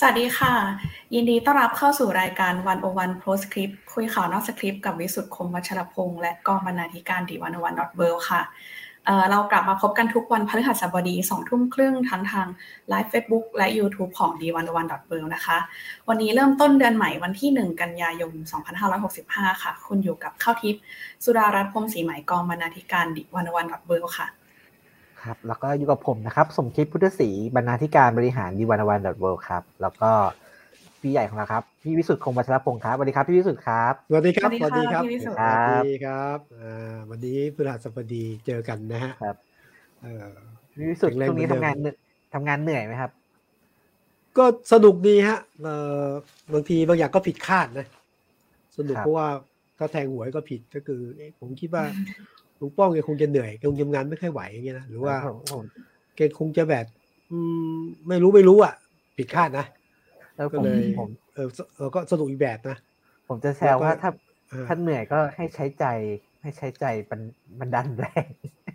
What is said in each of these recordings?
สวัสดีค่ะ ยินดีต้อนรับเข้าสู่รายการ101 postscript คุยข่าวนอกสคริปต์กับวิสุทธิ์คมวัชรพงศ์และกองบรรณาธิการ The101.world ค่ะเรากลับมาพบกันทุกวันพฤหัสบดี2ทุ่มครึ่งทั้งทาง live Facebook และ YouTube ของ d 1 1 w o r l d นะคะ วันนี้เริ่มต้นเดือนใหม่วันที่ 1 กันยายน 2565 ค่ะ คุณอยู่กับข้าวทิพย์สุดารัตน์พรมสีใหม่กองบรรณาธิการ The101.world ค่ะ ครับ แล้วก็อยู่กับผมนะครับ สมคิดพุทธศรีบรรณาธิการบริหารดีวันวันดอทเบิครับ แล้วก็พี่ใหญ่ของเราครับ พี่วิสุทธ์คงวัชรพงศ์ครับสวัสดีครับ พี่วิสุทธ์ครับสวัสดีครับสวัสดีครับสวัสดีครับวันนี้พฤหัสบดีเจอกันนะฮะครับพี่วิสุทธ์ช่วงนี้ทำงานทำงานเหนื่อยไหมครับ ก็สนุกดีฮะเออบางทีบางอย่างก็ผิดคาดนะสนุกเพราะว่าถ้าแทงหวยก็ผิดก็คือผมคิดว่า ลุงป้องแกคงจะเหนื่อยคงทำงานไม่ค่อยไหวอย่างเงี้ยนะหรือว่าแกคงจะแบบ อืม ไม่รู้ไม่รู้อะ ผิดคาดนะแล้วก็เลยผมเออเออก็สนุกอีกแบบนะผมจะแซวว่าถ้าถ้าเหนื่อยก็ให้ใช้ใจ ให้ใช้ใจบันดาลแรง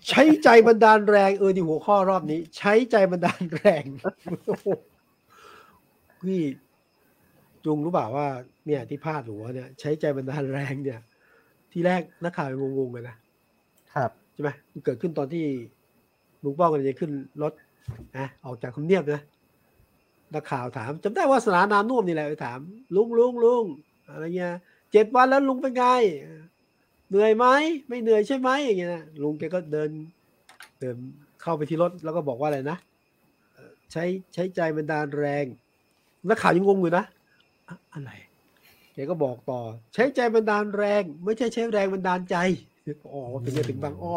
ใช้ใจบันดาลแรงเออที่หัวข้อรอบนี้ ใช้ใจบันดาลแรงพี่จุงรู้เปล่าว่า เนี่ยที่พลาดหัวเนี่ย ใช้ใจบันดาลแรงเนี่ย ที่แรกนักข่าวงงๆเลยนะ ครับใช่ไหมมันเกิดขึ้นตอนที่ลุงป้องกันจะขึ้นรถนะออกจากคุมเนียบนะนักข่าวถามจำได้ว่าสนามนามนุ่มนี่แหละไปถาม ลุงลุงลุงอะไรเงี้ยเจ็ดวันแล้วลุงเป็นไงเหนื่อยไหมไม่เหนื่อยใช่ไหมอย่างเงี้ยนะลุงแกก็เดินเดินเข้าไปที่รถแล้วก็บอกว่าอะไรนะใช้ใช้ใจบันดาลแรงนักข่าวยังงงอยู่นะอะไรแกก็บอกต่อ ใช้ใจบันดาลแรง ไม่ใช่ใช้แรงบันดาลใจ อ๋อเป็นไงถึงบางอ้อ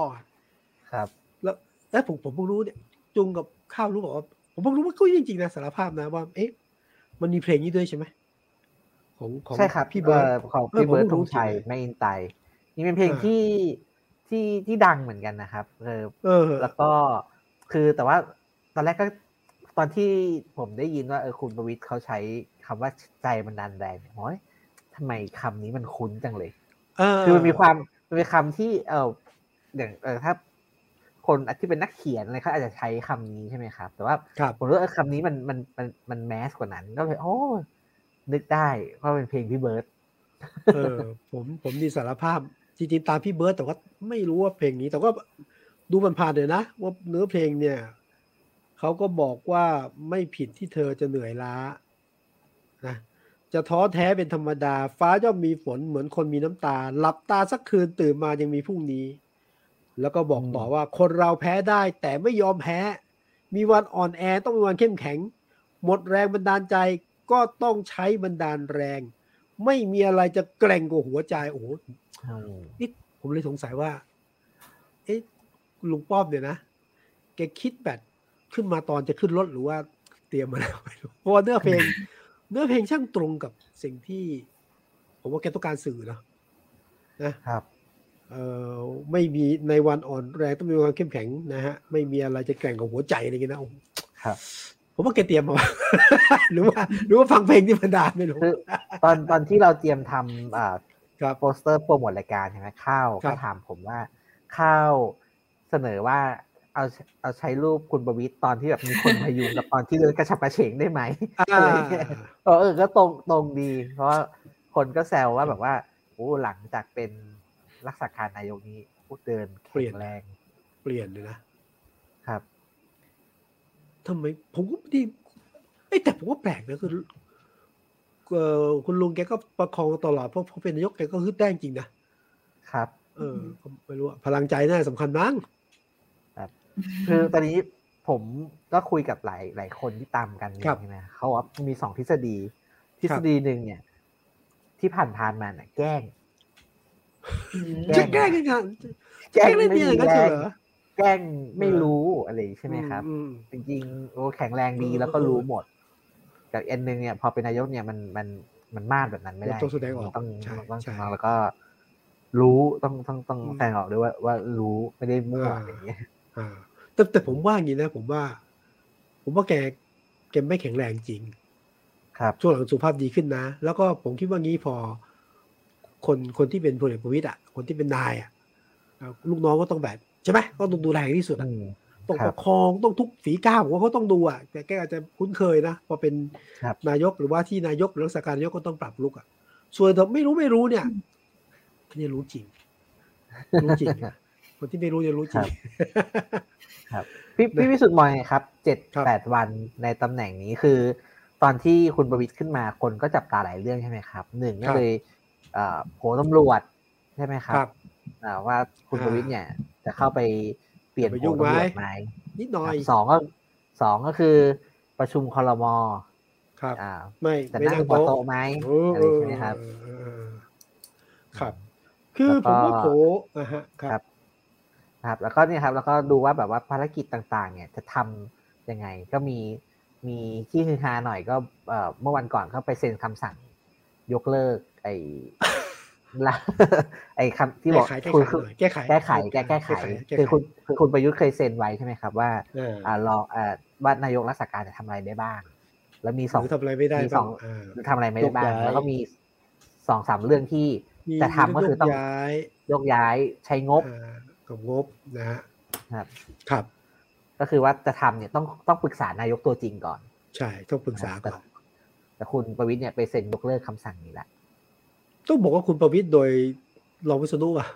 ครับ แล้วแล้วผมผมเพิ่งรู้เนี่ย จุงกับข้าวรู้บอกว่าผมเพิ่งรู้ว่าก็จริงๆนะสารภาพนะว่าเอ๊ะมันมีเพลงนี้ด้วยใช่ไหมของของใช่ครับพี่เบิร์ดของพี่เบิร์ดธงชัยไม่อินไตนี่เป็นเพลงที่ที่ที่ดังเหมือนกันนะครับเออแล้วก็คือแต่ว่าตอนแรกก็ตอนที่ผมได้ยินว่าเออคุณประวิทย์เขาใช้คำว่าใจมันดันแรงโอ้ยทำไมคำนี้มันคุ้นจังเลย คือมันมีความมัน เป็นคำที่เอออย่างเออถ้าคนที่เป็นนักเขียนอะไรเขาอาจจะใช้คำนี้ใช่ไหมครับ แต่ว่าผมรู้ว่าคำนี้มันมันมันมันแมสกว่านั้นก็เลยโอ้นึกได้ว่าะเป็นเพลงพี่เบิร์ดเออ ผมผมมีสารภาพจริงๆตามพี่เบิร์ดแต่ว่าไม่รู้ว่าเพลงนี้ แต่ว่าดูมันผ่านเลยนะว่าเนื้อเพลงเนี่ยเขาก็บอกว่าไม่ผิดที่เธอจะเหนื่อยล้านะ จะท้อแท้เป็นธรรมดา ฟ้าย่อมมีฝนเหมือนคนมีน้ำตา หลับตาสักคืนตื่นมายังมีพรุ่งนี้ แล้วก็บอกต่อว่าคนเราแพ้ได้แต่ไม่ยอมแพ้ มีวันอ่อนแอต้องมีวันเข้มแข็ง หมดแรงบันดาลใจก็ต้องใช้บันดาลแรง ไม่มีอะไรจะแกร่งกว่าหัวใจโอ้โหนี่ผมเลยสงสัยว่า เอ๊ะลุงป้อมเนี่ยนะแกคิดแบบขึ้นมาตอนจะขึ้นรถหรือว่าเตรียมมาแล้วเพราะว่าเนื้อเพลง เนื้อเพลงช่างตรงกับสิ่งที่ ผมว่าแกต้องการสื่อเนาะนะครับเอ่อไม่มีในวันอ่อนแรงต้องมีความเข้มแข็งนะฮะไม่มีอะไรจะแกร่งกับหัวใจอะไรเงี้ยนะครับ ผมว่าแกเตรียมมาหรือว่าหรือว่าฟังเพลงที่มันดาไม่รู้ตอนตอนที่เราเตรียมทำอ่าโปสเตอร์โปรโมทรายการใช่ไหมข้าวก็ถามผมว่าข้าวเสนอว่า เอาเอาใช้รูปคุณประวิตรตอนที่แบบมีคนพยุงกับตอนที่เดินกระฉับกระเฉงได้ไหมเออเออก็ตรงตรงดี เพราะว่าคนก็แซวว่าแบบว่าโอ้หลังจากเป็นรักษาการนายกนี้พูดเดินแข็งแรง เปลี่ยนเลยนะครับทำไมผมก็ดีไอ้แต่ผมว่าแปลกนะคือคุณลุงแกก็ประคองตลอดเพราะพอเป็นนายกแกก็ฮึดได้จริงนะครับ เออไม่รู้พลังใจน่าสำคัญมั้ง ครับคือตอนนี้ผมก็คุยกับหลายหลายคนที่ตามกันใช่ไหมเขาว่ามีสองทฤษฎี ทฤษฎีหนึ่งเนี่ย ที่ผ่านผ่านมาเนี่ยแกล้งจะแกล้งกันแกล้งไม่มีอะไรกันเหรอแกล้งไม่รู้อะไรใช่ไหมครับ จริงๆโอ้แข็งแรงดีแล้วก็รู้หมดกับเอ็นหนึ่งเนี่ย พอเป็นนายกเนี่ยมันมันมันมาดแบบนั้นไม่ได้ต้องแสดงออกต้องต้องแสดงแล้วก็ รู้ต้องต้องต้องแสดงออกด้วยว่าว่ารู้ไม่ได้มั่วอย่างเงี้ย แต่แต่ผมว่าอย่างนี้นะ ผมว่า ผมว่าแกแกไม่แข็งแรงจริง ครับช่วงหลังสุขภาพดีขึ้นนะ แล้วก็ผมคิดว่างี้พอ คนคนที่เป็นพลเอกประวิตยอะ คนที่เป็นนายอะลูกน้องก็ต้องแบบใช่ไหมก็ต้องดูแลที่สุดต้องประคองต้องทุกฝีก้าวผมว่าเขาต้องดูอะแต่แกอาจจะคุ้นเคยนะพอเป็นนายกหรือว่าที่นายกหรือรักษาการนายกก็ต้องปรับลุกอะส่วนถ้าไม่รู้ไม่รู้เนี่ยนี่รู้จริง รู้จริง คนที่ไม่รู้จะรู้จริงครับพี่พี่วิสุทธิ์มอยครับเจ็ดแปดวันในตำแหน่งนี้คือ ตอนที่คุณประวิตรขึ้นมาคนก็จับตาหลายเรื่องใช่ไหมครับหนึ่งก็เลยโผตำรวจใช่ไหมครับว่าคุณประวิตรเนี่ยจะเข้าไปเปลี่ยนโผตำรวจไหมนิดหน่อยสองก็สองก็คือประชุมคอรมอครับอ่าไม่จะนั่งหัวโต๊ะไหมอะไรใช่ไหมครับ ครับ คือผมว่าโผนะฮะครับ ครับ แล้วก็เนี่ยครับแล้วก็ดูว่าแบบว่าภารกิจต่างๆ เนี่ยจะทํำยังไง ก็มีมีที่คือฮาหน่อยก็เมื่อวันก่อนเขาไปเซ็นคำสั่ง ยกเลิก ไอ้ละไอ้คำที่บอกคุณแก้ไขแก้ไขแก้แก้ไขคือคุณคือคุณประยุทธ์เคยเซ็นไว้ใช่ไหมครับ ว่าอ่ารออ่าว่านายกรัฐการจะทำอะไรได้บ้าง แล้วมีสองทำอะไรไม่ได้มีสองทำอะไรไม่ได้บ้างแล้วก็มีสองสามเรื่องที่จะทำก็คือต้องยกย้ายใช้งบ กับงบนะฮะครับครับ ก็คือว่าจะทำเนี่ยต้องต้องปรึกษานายกตัวจริงก่อน ใช่ต้องปรึกษาก่อนแต่คุณประวิทย์เนี่ยไปเซ็นยกเลิกคำสั่งนี้แหละต้องบอกว่าคุณประวิทย์โดยรองวิศนุอะ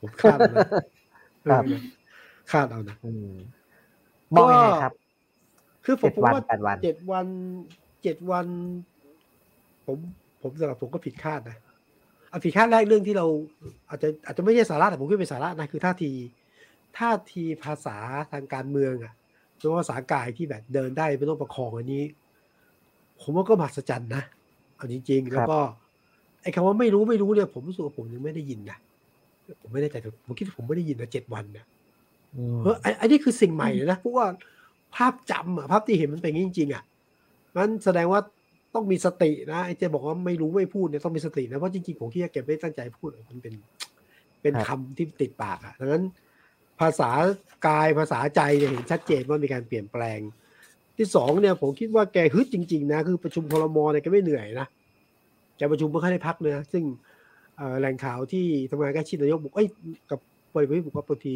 ผมคาดนะคาดเอานะมองยังไงครับ คือผมว่าเจ็ดวันเจ็ดวัน ผมผมสำหรับผมก็ผิดคาดนะ อผิดคาดแรกเรื่องที่เรา อาจจะอาจจะไม่ใช่สาระแต่ผมคิดเป็นสาระนะคือท่าทีท่าทีภาษาทางการเมืองอะหรือว่าภาษากายที่แบบเดินได้ไม่ต้องประคองอันนี้ ผมว่าก็มหัศจรรย์นะเอาจริง ๆ แล้วก็ไอ้คำว่าไม่รู้ไม่รู้เนี่ยผมรู้สึกว่าผมยังไม่ได้ยินนะผมไม่ได้แต่ผมคิดว่าผมไม่ได้ยินนะเจ็ดวันเนี่ยเพราะไอ้นี่คือสิ่งใหม่เลยนะเพราะว่าภาพจำอะภาพที่เห็นมันเป็นจริงๆอะมันแสดงว่า ต้องมีสตินะไอ้เจบอกว่าไม่รู้ไม่พูดเนี่ยต้องมีสตินะเพราะจริงๆผมคิดว่าเก็บไม่ตั้งใจพูดมันเป็น เป็นคำที่ติดปากอะดังนั้นภาษากายภาษาใจเนี่ยเห็นชัดเจนว่ามีการเปลี่ยนแปลง ที่สองเนี่ยผมคิดว่าแกฮึดจริง ๆ นะ คือประชุมพลมเนี่ยแกไม่เหนื่อยนะแกประชุมเพื่อให้ได้พักเนี่ยซึ่งแหล่งข่าวที่ทำงานใกล้ชิดนายกบอกเอ้ยกับปริวิบอกว่าบางที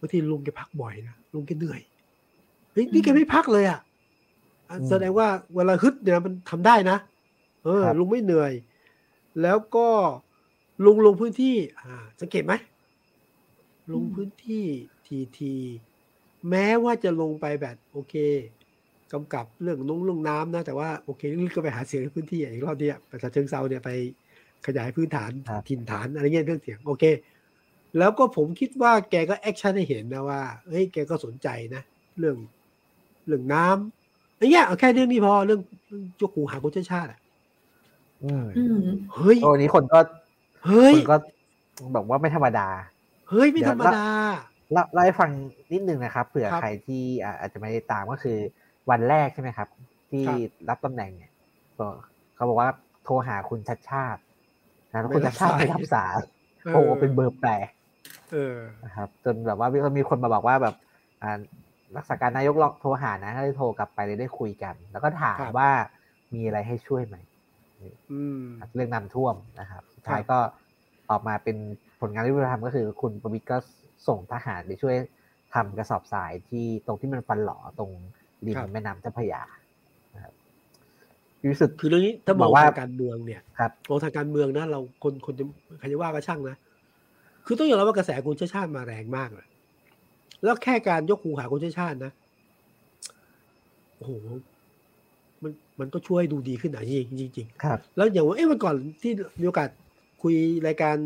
บางทีลุงแกพักบ่อยนะลุงแกเหนื่อยเฮ้ยนี่แกไม่พักเลยอะ แสดงว่าเวลาฮึดเนี่ยมันทำได้นะ เออ ลุงไม่เหนื่อย แล้วก็ลุงลงพื้นที่ อ่า สังเกตไหมลงพื้นที่ทีทีแม้ว่าจะลงไปแบบโอเคกำกับเรื่องนุ่งเรื่องน้ำนะ แต่ว่าโอเคนี่ก็ไปหาเสียงในพื้นที่อีกรอบเนี้ยประชาเชิงเซาเนี่ยไปขยายพื้นฐานถิ่นฐานอะไรเงี้ยเรื่องเสียงโอเค แล้วก็ผมคิดว่าแกก็ action ให้เห็นนะว่าเฮ้ยแกก็สนใจนะ เรื่องเรื่องน้ำ ไอ้เงี้ยเอาแค่เรื่องนี้พอเรื่องยกหูหาคุณชัชชาติอะเฮ้ยโอ้นี้คนก็เฮ้ยก็บอกว่าไม่ธรรมดา เฮ้ยไม่ธรรมดาเล่าให้ฟังนิดนึงนะครับเผื่อใครที่อาจจะไม่ได้ตามก็คือวันแรกใช่ไหมครับ ที่รับตำแหน่งเนี่ยเขาบอกว่าโทรหาคุณชัดชาติแล้วคุณชัดชาติไม่รับสายโอ้เป็นเบอร์แปลกนะครับ จนแบบว่ามีคนมาบอกว่าแบบ รักษาการนายกลองโทรหานะก็เลยโทรกลับไปเลยได้คุยกัน แล้วก็ถามว่ามีอะไรให้ช่วยไหมเรื่องน้ำท่วมนะครับสุดท้ายก็ออกมาเป็นผลงานที่เราทำก็คือคุณประวิตรก็ส่งทหารไปช่วยทำกระสอบทรายที่ตรงที่มันฟันหล่อตรงริมแม่น้ำเจ้าพระยาครับรู้สึกคือเรื่องนี้ถ้ามองทางการเมืองเนี่ยครับมองทางการเมืองนะเราคนคนจะใครจะว่าก็ช่างนะ คือต้องยอมรับว่ากระแสคุณชาติชาติมาแรงมากเลย แล้วแค่การยกหูหาคนชาตินะโอ้โหมันมันก็ช่วยดูดีขึ้นหน่อยจริงจริงครับแล้วอย่างว่าเอ้วันก่อนที่มีโอกาสคุยรายการ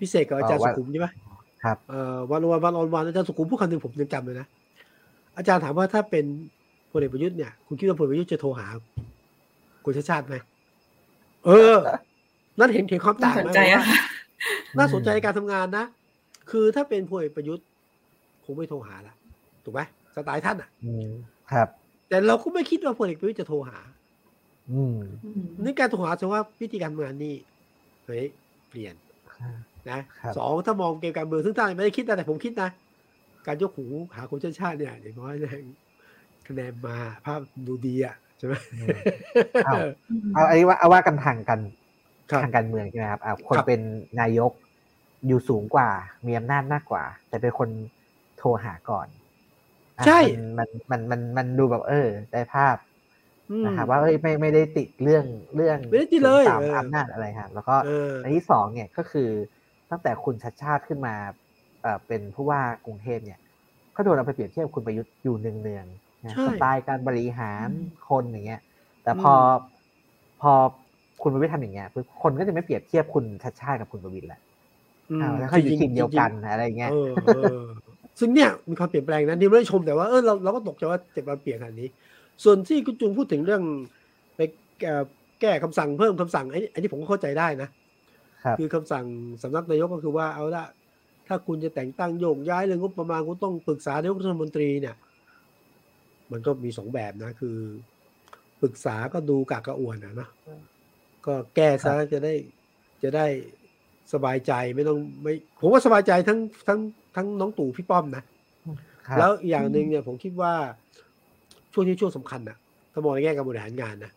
พิเศษกับอาจารย์สุขุมใช่ไหมครับเอ่อวันวันวันวันอาจารย์สุขุมพูดคำหนึ่งผมยังจำเลยนะอาจารย์ถามว่าถ้าเป็นพลเอกประยุทธ์เนี่ยคุณคิดว่าพลเอกประยุทธ์จะโทรหาคุณชาติชาติไหมเออ นั่นเห็นเห็นความต่างไหมน่าสนใจในการทำงานนะ คือถ้าเป็นพลเอกประยุทธ์ งไม่โทรหาละถูกไหมสไตล์ท่านอะครับ แต่เราก็ไม่คิดว่าพลเอกประยุทธ์จะโทรหา อืมนี่การโทรหาแสดงว่าวิธีการงานนี่เฮ้ยเปลี่ยนนะสองถ้ามองเกมการเมืองซึ่งท่านไม่ได้คิดนะแต่ผมคิดนะ การยกหูหาคนชาติชาติเนี่ยอย่างน้อยคะแนนมาภาพดูดีอะใช่ไหมเอาเอาอันนี้ว่าเอาว่ากันทางกันทางการเมืองใช่ไหมครับอ่าคนเป็นนายกอยู่สูงกว่า มีอำนาจมากกว่า แต่เป็นคน โทรหาก่อน ใช่ มันมันมันมันดูแบบเออ ได้ภาพนะครับว่าเอ้ยไม่ไม่ได้ติดเรื่องเรื่องไม่ได้ติดเลยตามอำนาจอะไรครับแล้วก็อันที่สองเนี่ยก็คือตั้งแต่คุณชัดชาติขึ้นมาเอ่อเป็นผู้ว่ากรุงเทพเนี่ยก็โดนเอาไปเปรียบเทียบคุณประยุทธ์อยู่เนืองๆสไตล์การบริหารคนอย่างเงี้ย แต่พอพอคุณประวิทย์ทำอย่างเงี้ยคนก็จะไม่เปรียบเทียบคุณชัดชาติกับคุณประวิทย์แหละแล้วเขาอยู่ทีมเดียวกันอะไรเงี้ย ซึ่งเนี่ยมีความเปลี่ยนแปลงนะนี่ไม่ได้ชมแต่ว่าเออเราเราก็ตกใจว่าจะมาเปลี่ยนขนาดนี้ ส่วนที่คุณจุงพูดถึงเรื่องไปแก้คำสั่งเพิ่มคำสั่งไอ้ไอ้นี่ผมก็เข้าใจได้นะคือคำสั่งสำนักนายกก็คือว่าเอาละถ้าคุณจะแต่งตั้งโยกย้ายเรื่องงบประมาณคุณต้องปรึกษานายกรัฐมนตรีเนี่ย มันก็มีสองแบบนะ คือปรึกษาก็ดูกากกระอ่วนนะนะก็แก้ซะจะได้จะได้สบายใจไม่ต้องไม่ผมว่าสบายใจทั้งทั้ง ทั้งน้องตู่พี่ป้อมนะ แล้วอย่างหนึ่งเนี่ยผมคิดว่าช่วงที่ช่วงสำคัญนะถ้ามองในแง่การบริหารงานนะ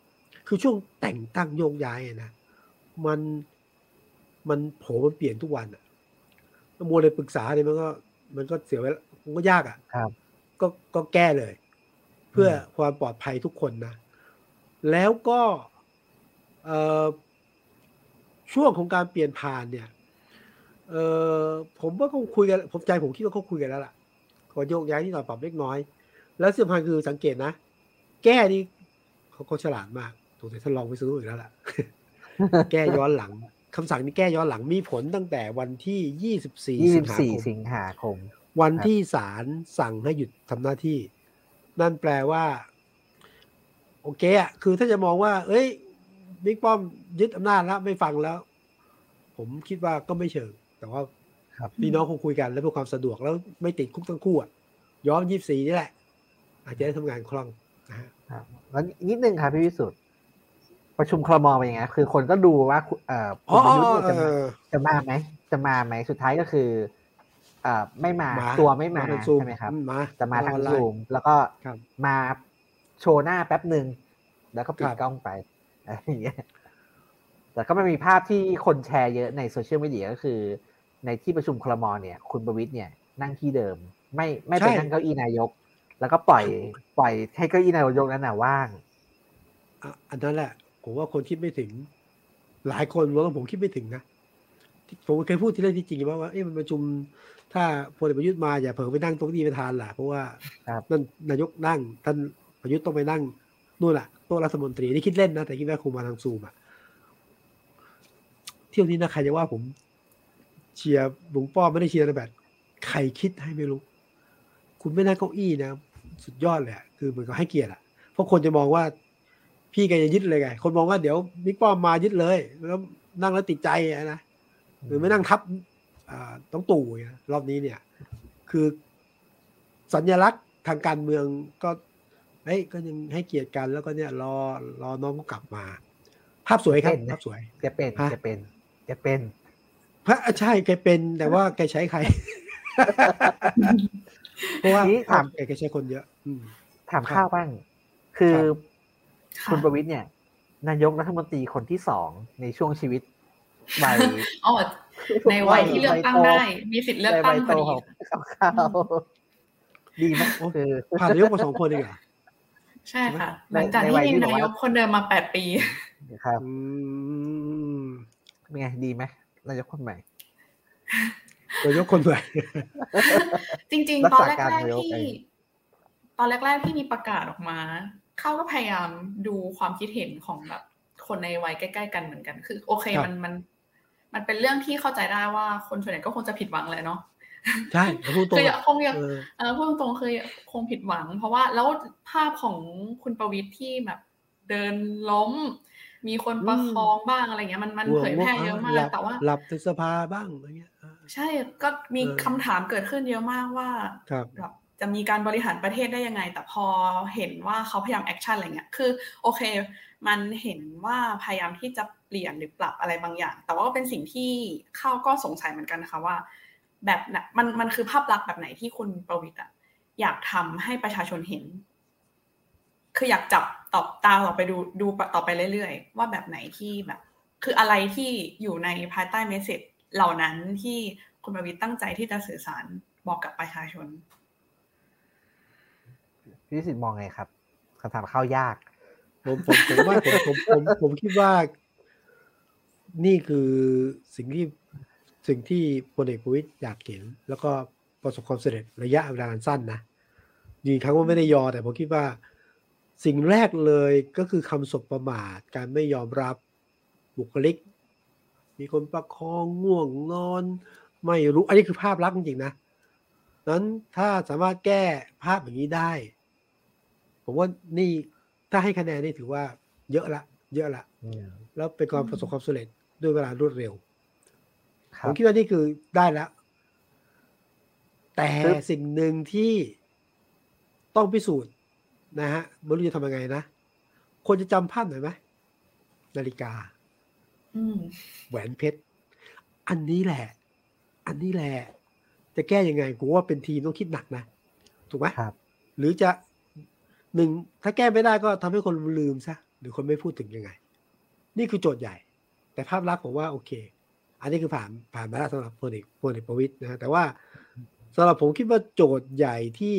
คือช่วงแต่งตั้งโยกย้ายนะมันมันโผมันเปลี่ยนทุกวันอะมัวเลยปรึกษาเนี่ยมันก็ มันก็เสียเวลามันก็ยากอะครับ ก็ก็แก้เลย เพื่อความปลอดภัยทุกคนนะ แล้วก็เอ่อช่วงของการเปลี่ยนผ่านเนี่ย เออผมว่าเขาคุยกันผมใจผมคิดว่าเขาคุยกันแล้วล่ะขอโยกย้ายที่หน่อยปรับเล็กน้อย แล้วสำคัญคือสังเกตนะ แก้นี่เขาเขาฉลาดมากตัวแต่ท่านลองไปซื้ออีกแล้วล่ะ แก้ย้อนหลังคำสั่งนี้แก้ย้อนหลังมีผลตั้งแต่วันที่24สิงหาคม วันที่ศาลสั่งให้หยุดทำหน้าที่ นั่นแปลว่า โอเคอะคือถ้าจะมองว่า เอ้ยบิ๊กป้อมยึดอำนาจแล้วไม่ฟังแล้ว ผมคิดว่าก็ไม่เชิง แต่ว่าพี่น้องคงคุยกันแล้วเพื่อความสะดวกแล้วไม่ติดคุกทั้งคู่อะย้อมยี่สี่นี่แหละ อาจจะได้ทำงานคล่องนะฮะแล้วนิดนึงครับพี่วิสุทธ์ประชุมครมเป็นยังไงคือคนก็ดูว่าเอ่อคุณประยุทธ์จะมาจะมาไหมจะมาไหมสุดท้ายก็คือเอ่อไม่มาตัวไม่มาใช่ไหมครับจะมาทางซูมแล้วก็มาโชว์หน้าแป๊บหนึ่งแล้วก็ปิดกล้องไปอะไรอย่างเงี้ยแต่ก็ไม่มีภาพที่คนแชร์เยอะในโซเชียลมีเดียก็คือ ในที่ประชุมครมเนี่ย คุณประวิตรเนี่ยนั่งที่เดิม ไม่ไม่ไปนั่งเก้าอี้นายก แล้วก็ปล่อย ปล่อยให้เก้าอี้นายกนั้นน่ะว่างอันนั้นแหละ ผมว่าคนคิดไม่ถึง หลายคนว่าผมคิดไม่ถึงนะผมเคยพูดที่เรื่องที่จริงว่าว่าเอ๊ะมันประชุม ถ้าพลเอกประยุทธ์มาอย่าเผลอไปนั่งตรงนี้ไปทานล่ะเพราะว่านั่นนายกนั่ง ท่านประยุทธ์ต้องไปนั่งนู่นแหละโต๊ะรัฐมนตรีนี่คิดเล่นนะแต่คิดว่าคงมาทางซูมอะเที่ยวนี้นะใครจะว่าผม เชียร์บุงป้อไม่ได้เชียร์นะแบบใครคิดให้ไม่รู้ คุณไม่นั่งเก้าอี้นะ สุดยอดเลยคือมันก็ให้เกียรติอะเพราะคนจะมองว่าพี่แกจะยึดเลยไง คนมองว่าเดี๋ยวบิ๊กป้อมมายึดเลย แล้วนั่งแล้วติดใจนะหรือไม่นั่งทับต้องตู่รอบนี้เนี่ย คือสัญลักษณ์ทางการเมืองก็เฮ้ยก็ยังให้เกียรติกันแล้วก็เนี่ยรอรอน้องก็กลับมา ภาพสวยครับภาพสวยแกเป็นแกเป็นแกเป็น พระใช่แกเป็นแต่ว่าแกใช้ใคร เพราะว่าถามแกใช้คนเยอะถามข้าวบ้าง คือคุณประวิทย์เนี่ย นายกรัฐมนตรีคนที่สองในช่วงชีวิตวัยอ๋อในวัยที่เลือกตั้งได้ มีสิทธิ์เลือกตั้งพอดีดีมากคือผ่านนายกมาสองคนเองเหรอใช่ค่ะ หลังจากที่มีนายกคนเดิมมาแปดปีครับเป็นไงดีไหม นายกคนใหม่นายกคนใหม่ จริง ๆ ตอนแรกๆที่ ตอนแรกๆที่มีประกาศออกมา เขาก็พยายามดูความคิดเห็นของแบบคนในวัยใกล้ๆกันเหมือนกัน คือ โอเคมันมัน มันเป็นเรื่องที่เข้าใจได้ว่าคนส่วนใหญ่ก็คงจะผิดหวังเลยเนาะใช่พูดตรงคือคงยังเออพูดตรงคือคงผิดหวัง เพราะว่าแล้วภาพของคุณประวิทย์ที่แบบเดินล้ม มีคนประคองบ้างอะไรเงี้ยมันมันเผยแพร่เยอะมากแต่ว่า หลับในสภาบ้างอะไรเงี้ยใช่ก็มีคำถามเกิดขึ้นเยอะมากว่าแบบจะมีการบริหารประเทศได้ยังไง แต่พอเห็นว่าเขาพยายาม action อะไรเงี้ยคือ โอเค มันเห็นว่าพยายามที่จะเปลี่ยนหรือปรับอะไรบางอย่าง แต่ว่าเป็นสิ่งที่ข้าวก็สงสัยเหมือนกันนะคะว่า แบบมันมันคือภาพลักษณ์แบบไหนที่คุณประวิตรอะอยากทำให้ประชาชนเห็น คืออยากจับ จับตาต่อไปดูดูต่อไปเรื่อยๆ ว่าแบบไหนที่แบบ คืออะไรที่อยู่ในภายใต้เมสเซจเหล่านั้นที่คุณประวิตรตั้งใจที่จะสื่อสารบอกกับประชาชนพี่วิสิตมองไงครับคำถามเข้ายาก ผมผมผมว่าผมผมผมผมคิดว่า นี่คือสิ่งที่สิ่งที่พลเอกประวิตยอยากเห็น แล้วก็ประสบความสำเร็จระยะเวลาสั้นนะยีครั้งว่าไม่ได้ยอ แต่ผมคิดว่า สิ่งแรกเลยก็คือคำสบประมาท การไม่ยอมรับบุคลิก มีคนประคองง่วงนอน ไม่รู้อันนี้คือภาพลักษณ์จริงๆนะนั้นถ้าสามารถแก้ภาพอย่างนี้ได้ ผมว่านี่ถ้าให้คะแนนนี่ถือว่าเยอะละ เยอะละแล้วเป็นความประสบความสำเร็จด้วยเวลารวดเร็วผมคิดว่านี่คือได้แล้ว แต่สิ่งหนึ่งที่ต้องพิสูจน์ นะฮะไม่รู้จะทำยังไงนะคนจะจำภาพหน่อยไหมนาฬิกาแหวนเพชร อันนี้แหละ อันนี้แหละ จะแก้ยังไงกูว่าเป็นทีมต้องคิดหนักนะ ถูกไหมครับ หรือจะหนึ่งถ้าแก้ไม่ได้ก็ทำให้คนลืมซะหรือคนไม่พูดถึงยังไง นี่คือโจทย์ใหญ่ แต่ภาพลักษณ์ผมว่าโอเค อันนี้คือผ่านผ่านมาแล้วสำหรับพลเอกพลเอกประวิตยนะแต่ว่าสำหรับผมคิดว่าโจทย์ใหญ่ที่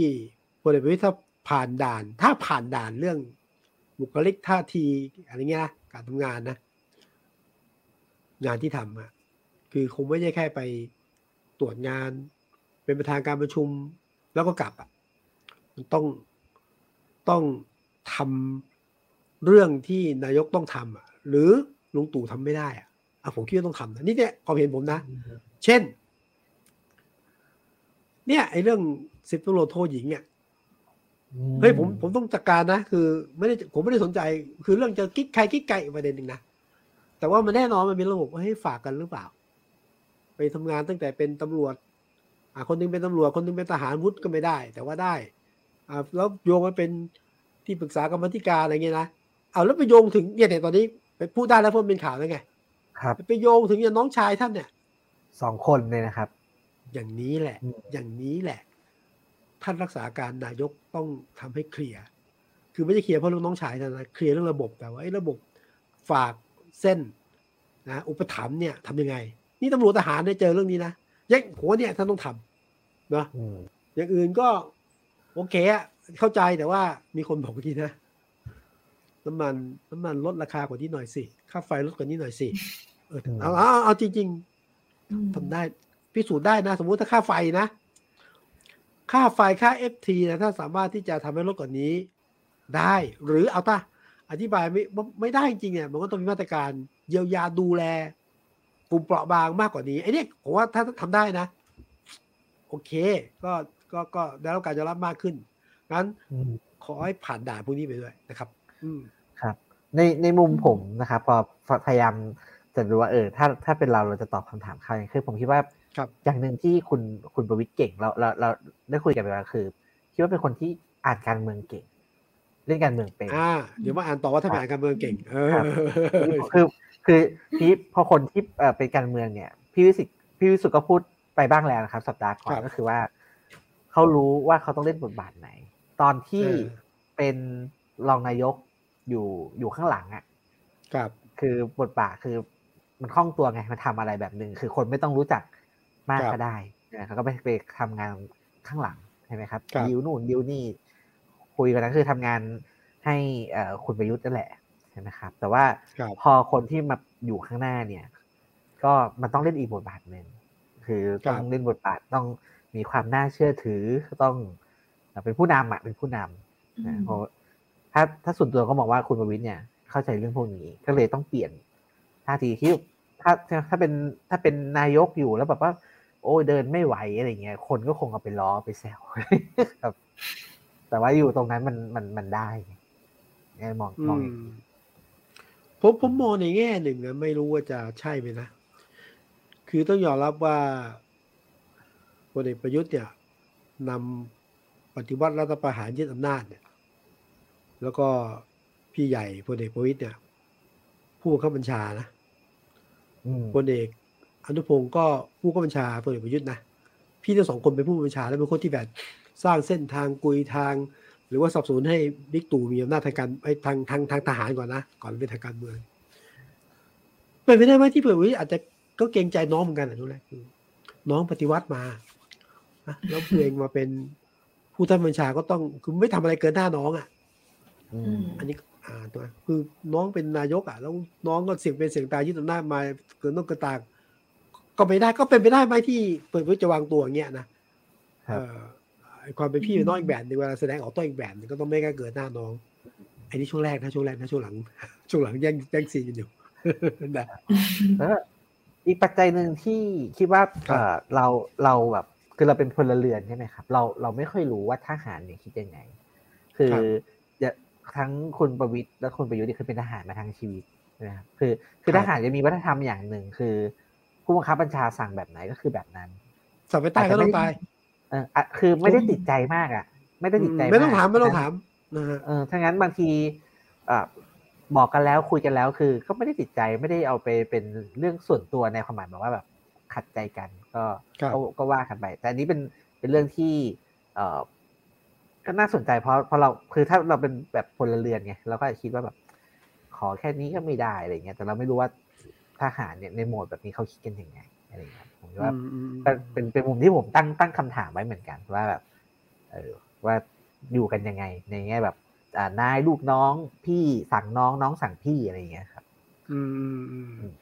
พลเอกประวิตยถ้า ผ่านด่าน ถ้าผ่านด่านเรื่องบุคลิกท่าทีอะไรเงี้ยนะการทำงานนะ งานที่ทำอะคือคงไม่ใช่แค่ไปตรวจงาน เป็นประธานการประชุมแล้วก็กลับอะมันต้องต้องทำเรื่องที่นายกต้องทำอะหรือลุงตู่ทำไม่ได้อะอะผมคิดว่าต้องทำนะนี่เนี่ยความเห็นผมนะ เช่น เนี่ยไอ้เรื่องสิบตำรวจโทหญิงเนี่ย เฮ้ยผมผมต้องจัดการนะ คือไม่ได้ผมไม่ได้สนใจ คือเรื่องจะกิ๊กใครกิ๊กไก่ประเด็นหนึ่งนะแต่ว่ามันแน่นอนมันมีระบบว่าให้ฝากกันหรือเปล่า ไปทำงานตั้งแต่เป็นตำรวจ อ่าคนนึงเป็นตำรวจคนนึงเป็นทหารวุฒิก็ไม่ได้ แต่ว่าได้ อ่าแล้วโยงมาเป็นที่ปรึกษากรรมธิการอะไรเงี้ยนะเอาแล้วไปโยงถึงเนี่ยตอนนี้ไปพูดได้แล้วเพราะเป็นข่าวแล้วไง ครับไปโยงถึงอย่างน้องชายท่านเนี่ยสองคนเลยนะครับ อย่างนี้แหละ อย่างนี้แหละ ท่านรักษาการนายกต้องทำให้เคลียร์คือไม่ใช่เคลียร์เพราะลูกน้องชายนะเคลียร์เรื่องระบบแต่ว่าไอ้ระบบฝากเส้นนะอุปถัมภ์เนี่ยทำยังไง นี่ตำรวจทหารได้เจอเรื่องนี้นะยังหัวเนี่ยท่านต้องทำเนาะอย่างอื่นก็โอเคอะเข้าใจแต่ว่ามีคนบอกเมื่อกี้นะน้ำมันน้ำมันลดราคากว่านี้หน่อยสิค่าไฟลดกว่านี้หน่อยสิเออเอาเอาเอาจริง ๆทำได้พิสูจน์ได้นะ สมมุติถ้าค่าไฟนะ ค่าไฟค่าเอฟทีนะถ้าสามารถที่จะทำให้ลดกว่านี้ได้ หรือเอาถ้าอธิบายไม่ไม่ได้จริงเนี่ยมันก็ต้องมีมาตรการเยียวยาดูแลกลุ่มเปราะบางมากกว่านี้ไอ้นี่ผมว่าถ้าทำได้นะ โอเค ก็ก็ก็ได้รับการยอมรับมากขึ้นงั้นขอให้ผ่านด่านพวกนี้ไปด้วยนะครับ อืมครับ ในในมุมผมนะครับพอพยายามจะดูว่าเออถ้าถ้าเป็นเราเราจะตอบคำถามเขาอย่างคือผมคิดว่าครับ อย่างหนึ่งที่คุณคุณประวิตรเก่งเราเราเราได้คุยกันไปว่าคือคิดว่าเป็นคนที่อ่านการเมืองเก่ง เล่นการเมืองเป็นอ่าเดี๋ยวมาอ่านต่อว่าถ้าเป็นอ่านการเมืองเก่งเออคือคือพี่พอคนที่เป็นการเมืองเนี่ย พี่วิสิตพี่วิสุทธ์ก็พูดไปบ้างแล้วนะครับ สัปดาห์ก่อนก็คือว่าเขารู้ว่าเขาต้องเล่นบทบาทไหน ตอนที่เป็นรองนายกอยู่อยู่ข้างหลังอะครับ คือบทบาทคือมันคล่องตัวไงมันทำอะไรแบบหนึ่งคือคนไม่ต้องรู้จัก มากก็ได้นะเขาก็ไปไปทำงานข้างหลังใช่ไหมครับดิวนู่นดิวนี่คุยกันนั้นคือทำงานให้คุณประยุทธ์นั่นแหละใช่ไหมครับ แต่ว่าพอคนที่มาอยู่ข้างหน้าเนี่ย ก็มันต้องเล่นอีกบทบาทหนึ่งคือต้องเล่นบทบาทต้องมีความน่าเชื่อถือต้องเป็นผู้นำอะเป็นผู้นำนะเพราะถ้าถ้าส่วนตัวก็มองว่าคุณประวิทย์เนี่ย เข้าใจเรื่องพวกนี้ก็เลยต้องเปลี่ยนท่าทีที่ถ้าถ้าเป็นถ้าเป็นนายกอยู่แล้วแบบว่า โอ้เดินไม่ไหวอะไรเงี้ย คนก็คงเอาไปล้อไปแซวครับ แต่ว่าอยู่ตรงนั้นมันมันมันได้ไงมองมองผมผมมองในแง่หนึ่งนะไม่รู้ว่าจะใช่ไหมนะ คือต้องยอมรับว่าพลเอกประยุทธ์เนี่ยนำปฏิวัติรัฐประหารยึดอำนาจเนี่ย แล้วก็พี่ใหญ่พลเอกประวิตยเนี่ย ผู้ข้าบัญชานะพลเอก อนุพงศ์ก็ผู้ข้าบัญชาพลเอกประยุทธ์นะพี่ทั้งสองคนเป็นผู้บัญชาและเป็นคนที่แบบสร้างเส้นทางกุยทาง หรือว่าสอบสวนให้บิ๊กตู่มีอำนาจทางการไอ้ทางทางทางทหารก่อนนะก่อนเป็นทางการเมืองเป็นไปได้ไหมที่เผื่อวิอาจจะก็เกรงใจน้องเหมือนกันนะทุกแรกน้องปฏิวัติมาแล้วเพลงมาเป็นผู้ท่านบัญชาก็ต้องคือไม่ทำอะไรเกินหน้าน้องอะอันนี้อ่าตัวคือน้องเป็นนายกอะ แล้วน้องก็เสียงเป็นเสียงตายยึดอำนาจมาเกินต้องกระตาง ก็ไม่ได้ก็เป็นไปได้ไหมที่เปิดวิจะวางตัวอย่างเงี้ยนะเออความเป็นพี่เป็นน้องอีกแบบนึงเวลาแสดงออกต้องอีกแบบนึงก็ต้องไม่กล้าเกินหน้าน้องอันนี้ช่วงแรกนะช่วงแรกนะช่วงหลัง ช่วงหลังแย่งแย่งซีนกันอยู่นะแล้วอีกปัจจัยหนึ่งที่คิดว่าเราเราแบบคือเราเป็นพลเรือนใช่ไหมครับ เราเราไม่ค่อยรู้ว่าทหารเนี่ยคิดยังไง คือจะทั้งคุณประวิตรและคุณประยุทธ์นี่คือเป็นทหารมาทั้งชีวิตนะครับคือ คือทหารจะมีวัฒนธรรมอย่างหนึ่งคือ ผู้บังคับบัญชาสั่งแบบไหนก็คือแบบนั้นสั่งไปตายก็ต้องตายเออคือไม่ได้ติดใจมากอะ ไม่ได้ติดใจไม่ต้องถามไม่ต้องถามเออถ้างั้นบางทีอ่าบอกกันแล้วคุยกันแล้วคือ ก็ไม่ได้ติดใจไม่ได้เอาไปเป็นเรื่องส่วนตัวในความหมายแบบว่าแบบขัดใจกัน ก็ก็ว่ากันไป แต่อันนี้เป็นเป็นเรื่องที่ เออก็น่าสนใจเพราะเพราะเราคือถ้าเราเป็นแบบพลเรือนไงเราก็คิดว่าแบบ ขอแค่นี้ก็ไม่ได้อะไรเงี้ยแต่เราไม่รู้ว่า ทหารเนี่ยในโหมดแบบนี้เขาคิดกันยังไงอะไรเงี้ยผมว่าเป็นเป็นมุมที่ผมตั้งตั้งคำถามไว้เหมือนกัน ว่าแบบเออว่าอยู่กันยังไง ในแง่แบบอ่านายลูกน้องพี่สั่งน้องน้องสั่งพี่อะไรเงี้ยครับ อืม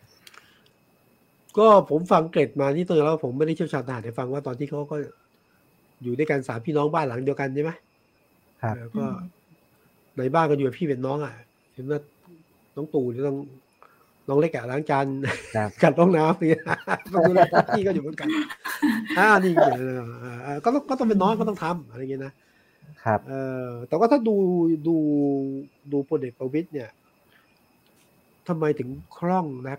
ก็ผมฟังเกร็ดมาที่ตัวแล้วผมไม่ได้เชี่ยวชาญทหารแต่ฟังว่าตอนที่เขาก็อยู่ด้วยกันสามพี่น้องบ้านหลังเดียวกันใช่ไหมครับก็ในบ้านก็อยู่พี่เป็นน้องอะเห็นว่าน้องตู่นี่ต้อง น้องเล็กอะล้างจานกัดรองน้ำนี่ต้องดูแลพี่ก็อยู่เหมือนกันอ่านี่ก็ต้องก็ต้องเป็นน้องก็ต้องทำอะไรเงี้ยนะครับเออแต่ว่าถ้าดูดูดูพลเอกประวิตยเนี่ยทำไมถึงคล่องนัก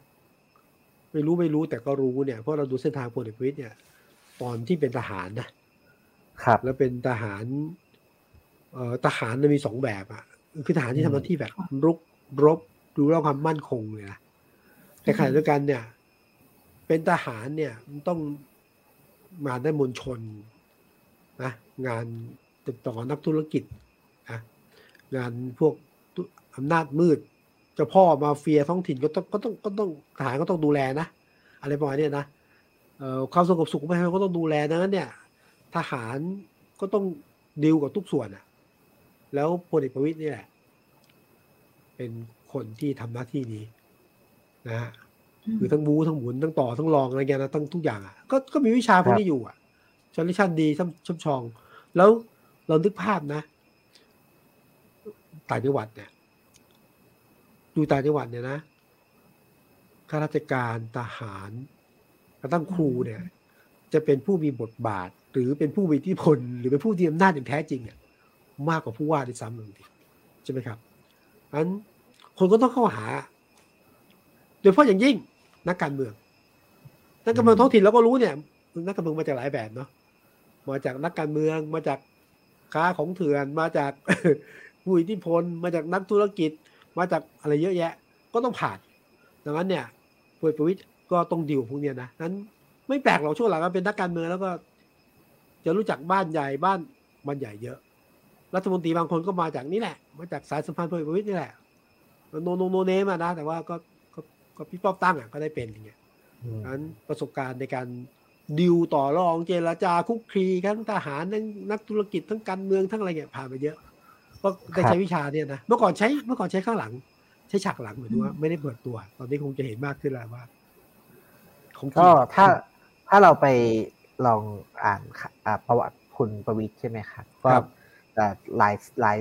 ไม่รู้ไม่รู้แต่ก็รู้เนี่ยเพราะเราดูเส้นทางพลเอกประวิตยเนี่ย ตอนที่เป็นทหารนะครับ แล้วเป็นทหาร เอ่อทหารมันมีสองแบบอะคือทหารที่ทำหน้าที่แบบรุกรบดูแลความมั่นคงเลยนะ แต่ขณะเดียวกันเนี่ย เป็นทหารเนี่ยมันต้องมาได้มวลชนนะงานติดต่อนักธุรกิจนะงานพวกอำนาจมืดเจ้าพ่อมาเฟียท้องถิ่นก็ต้องก็ต้องก็ต้องทหารก็ต้องดูแลนะอะไรประมาณนี้นะความสงบสุขไม่ให้ก็ต้องดูแลนะเนี่ย ทหารก็ต้องดิวกับทุกส่วนอะแล้วพลเอกประวิตยนี่แหละ เป็นคนที่ทำหน้าที่นี้ นะฮะคือทั้งบูทั้งหมุนทั้งต่อทั้งรองอะไรเงี้ยนะทั้งทุกอย่างอะก็ก็มีวิชาพวกนี้อยู่อะชนลิชันดีช่ำช่ำชอง แล้วเรานึกภาพนะต่างจังหวัดเนี่ยดูต่างจังหวัดเนี่ยนะข้าราชการทหารกระทั่งครูเนี่ย จะเป็นผู้มีบทบาท หรือเป็นผู้มีอิทธิพล หรือเป็นผู้ที่อำนาจอย่างแท้จริงอะมากกว่าผู้ว่าด้วยซ้ำหนึ่งทีใช่ไหมครับอันคนก็ต้องเข้าหา โดยเฉพาะอย่างยิ่งนักการเมือง นักการเมืองท้องถิ่นเราก็รู้เนี่ย นักการเมืองมาจากหลายแบบเนาะมาจากนักการเมืองมาจากค้าของเถื่อนมาจากผู้อิทธิพลมาจากนักธุรกิจ มาจากอะไรเยอะแยะ ก็ต้องผ่าน ดังนั้นเนี่ยพลประวิตยก็ต้องดิวพวกเนี้ยนะนั้นไม่แปลกหรอกช่วงหลังก็เป็นนักการเมืองแล้วก็ จะรู้จักบ้านใหญ่บ้านบ้านใหญ่เยอะ รัฐมนตรีบางคนก็มาจากนี่แหละ มาจากสายสัมพันธ์พลประวิตยนี่แหละโนโนโนเนมานะแต่ว่าก็ ก็ก็พี่ป๊อบตั้งอะก็ได้เป็นอย่างเงี้ยนั้นประสบการณ์ในการดิวต่อรองเจรจาคุกคีทั้งทหารทั้งนักธุรกิจทั้งการเมืองทั้งอะไรเงี้ยผ่านไปเยอะก็ได้ใช้วิชาเนี่ยนะเมื่อก่อนใช้เมื่อก่อนใช้ข้างหลัง ใช้ฉากหลังเหมือนว่าไม่ได้เปิดตัว ตอนนี้คงจะเห็นมากขึ้นแล้วว่าก็ถ้าถ้าเราไปลองอ่านประวัติคุณประวิทย์ใช่ไหมครับก็หลายหลาย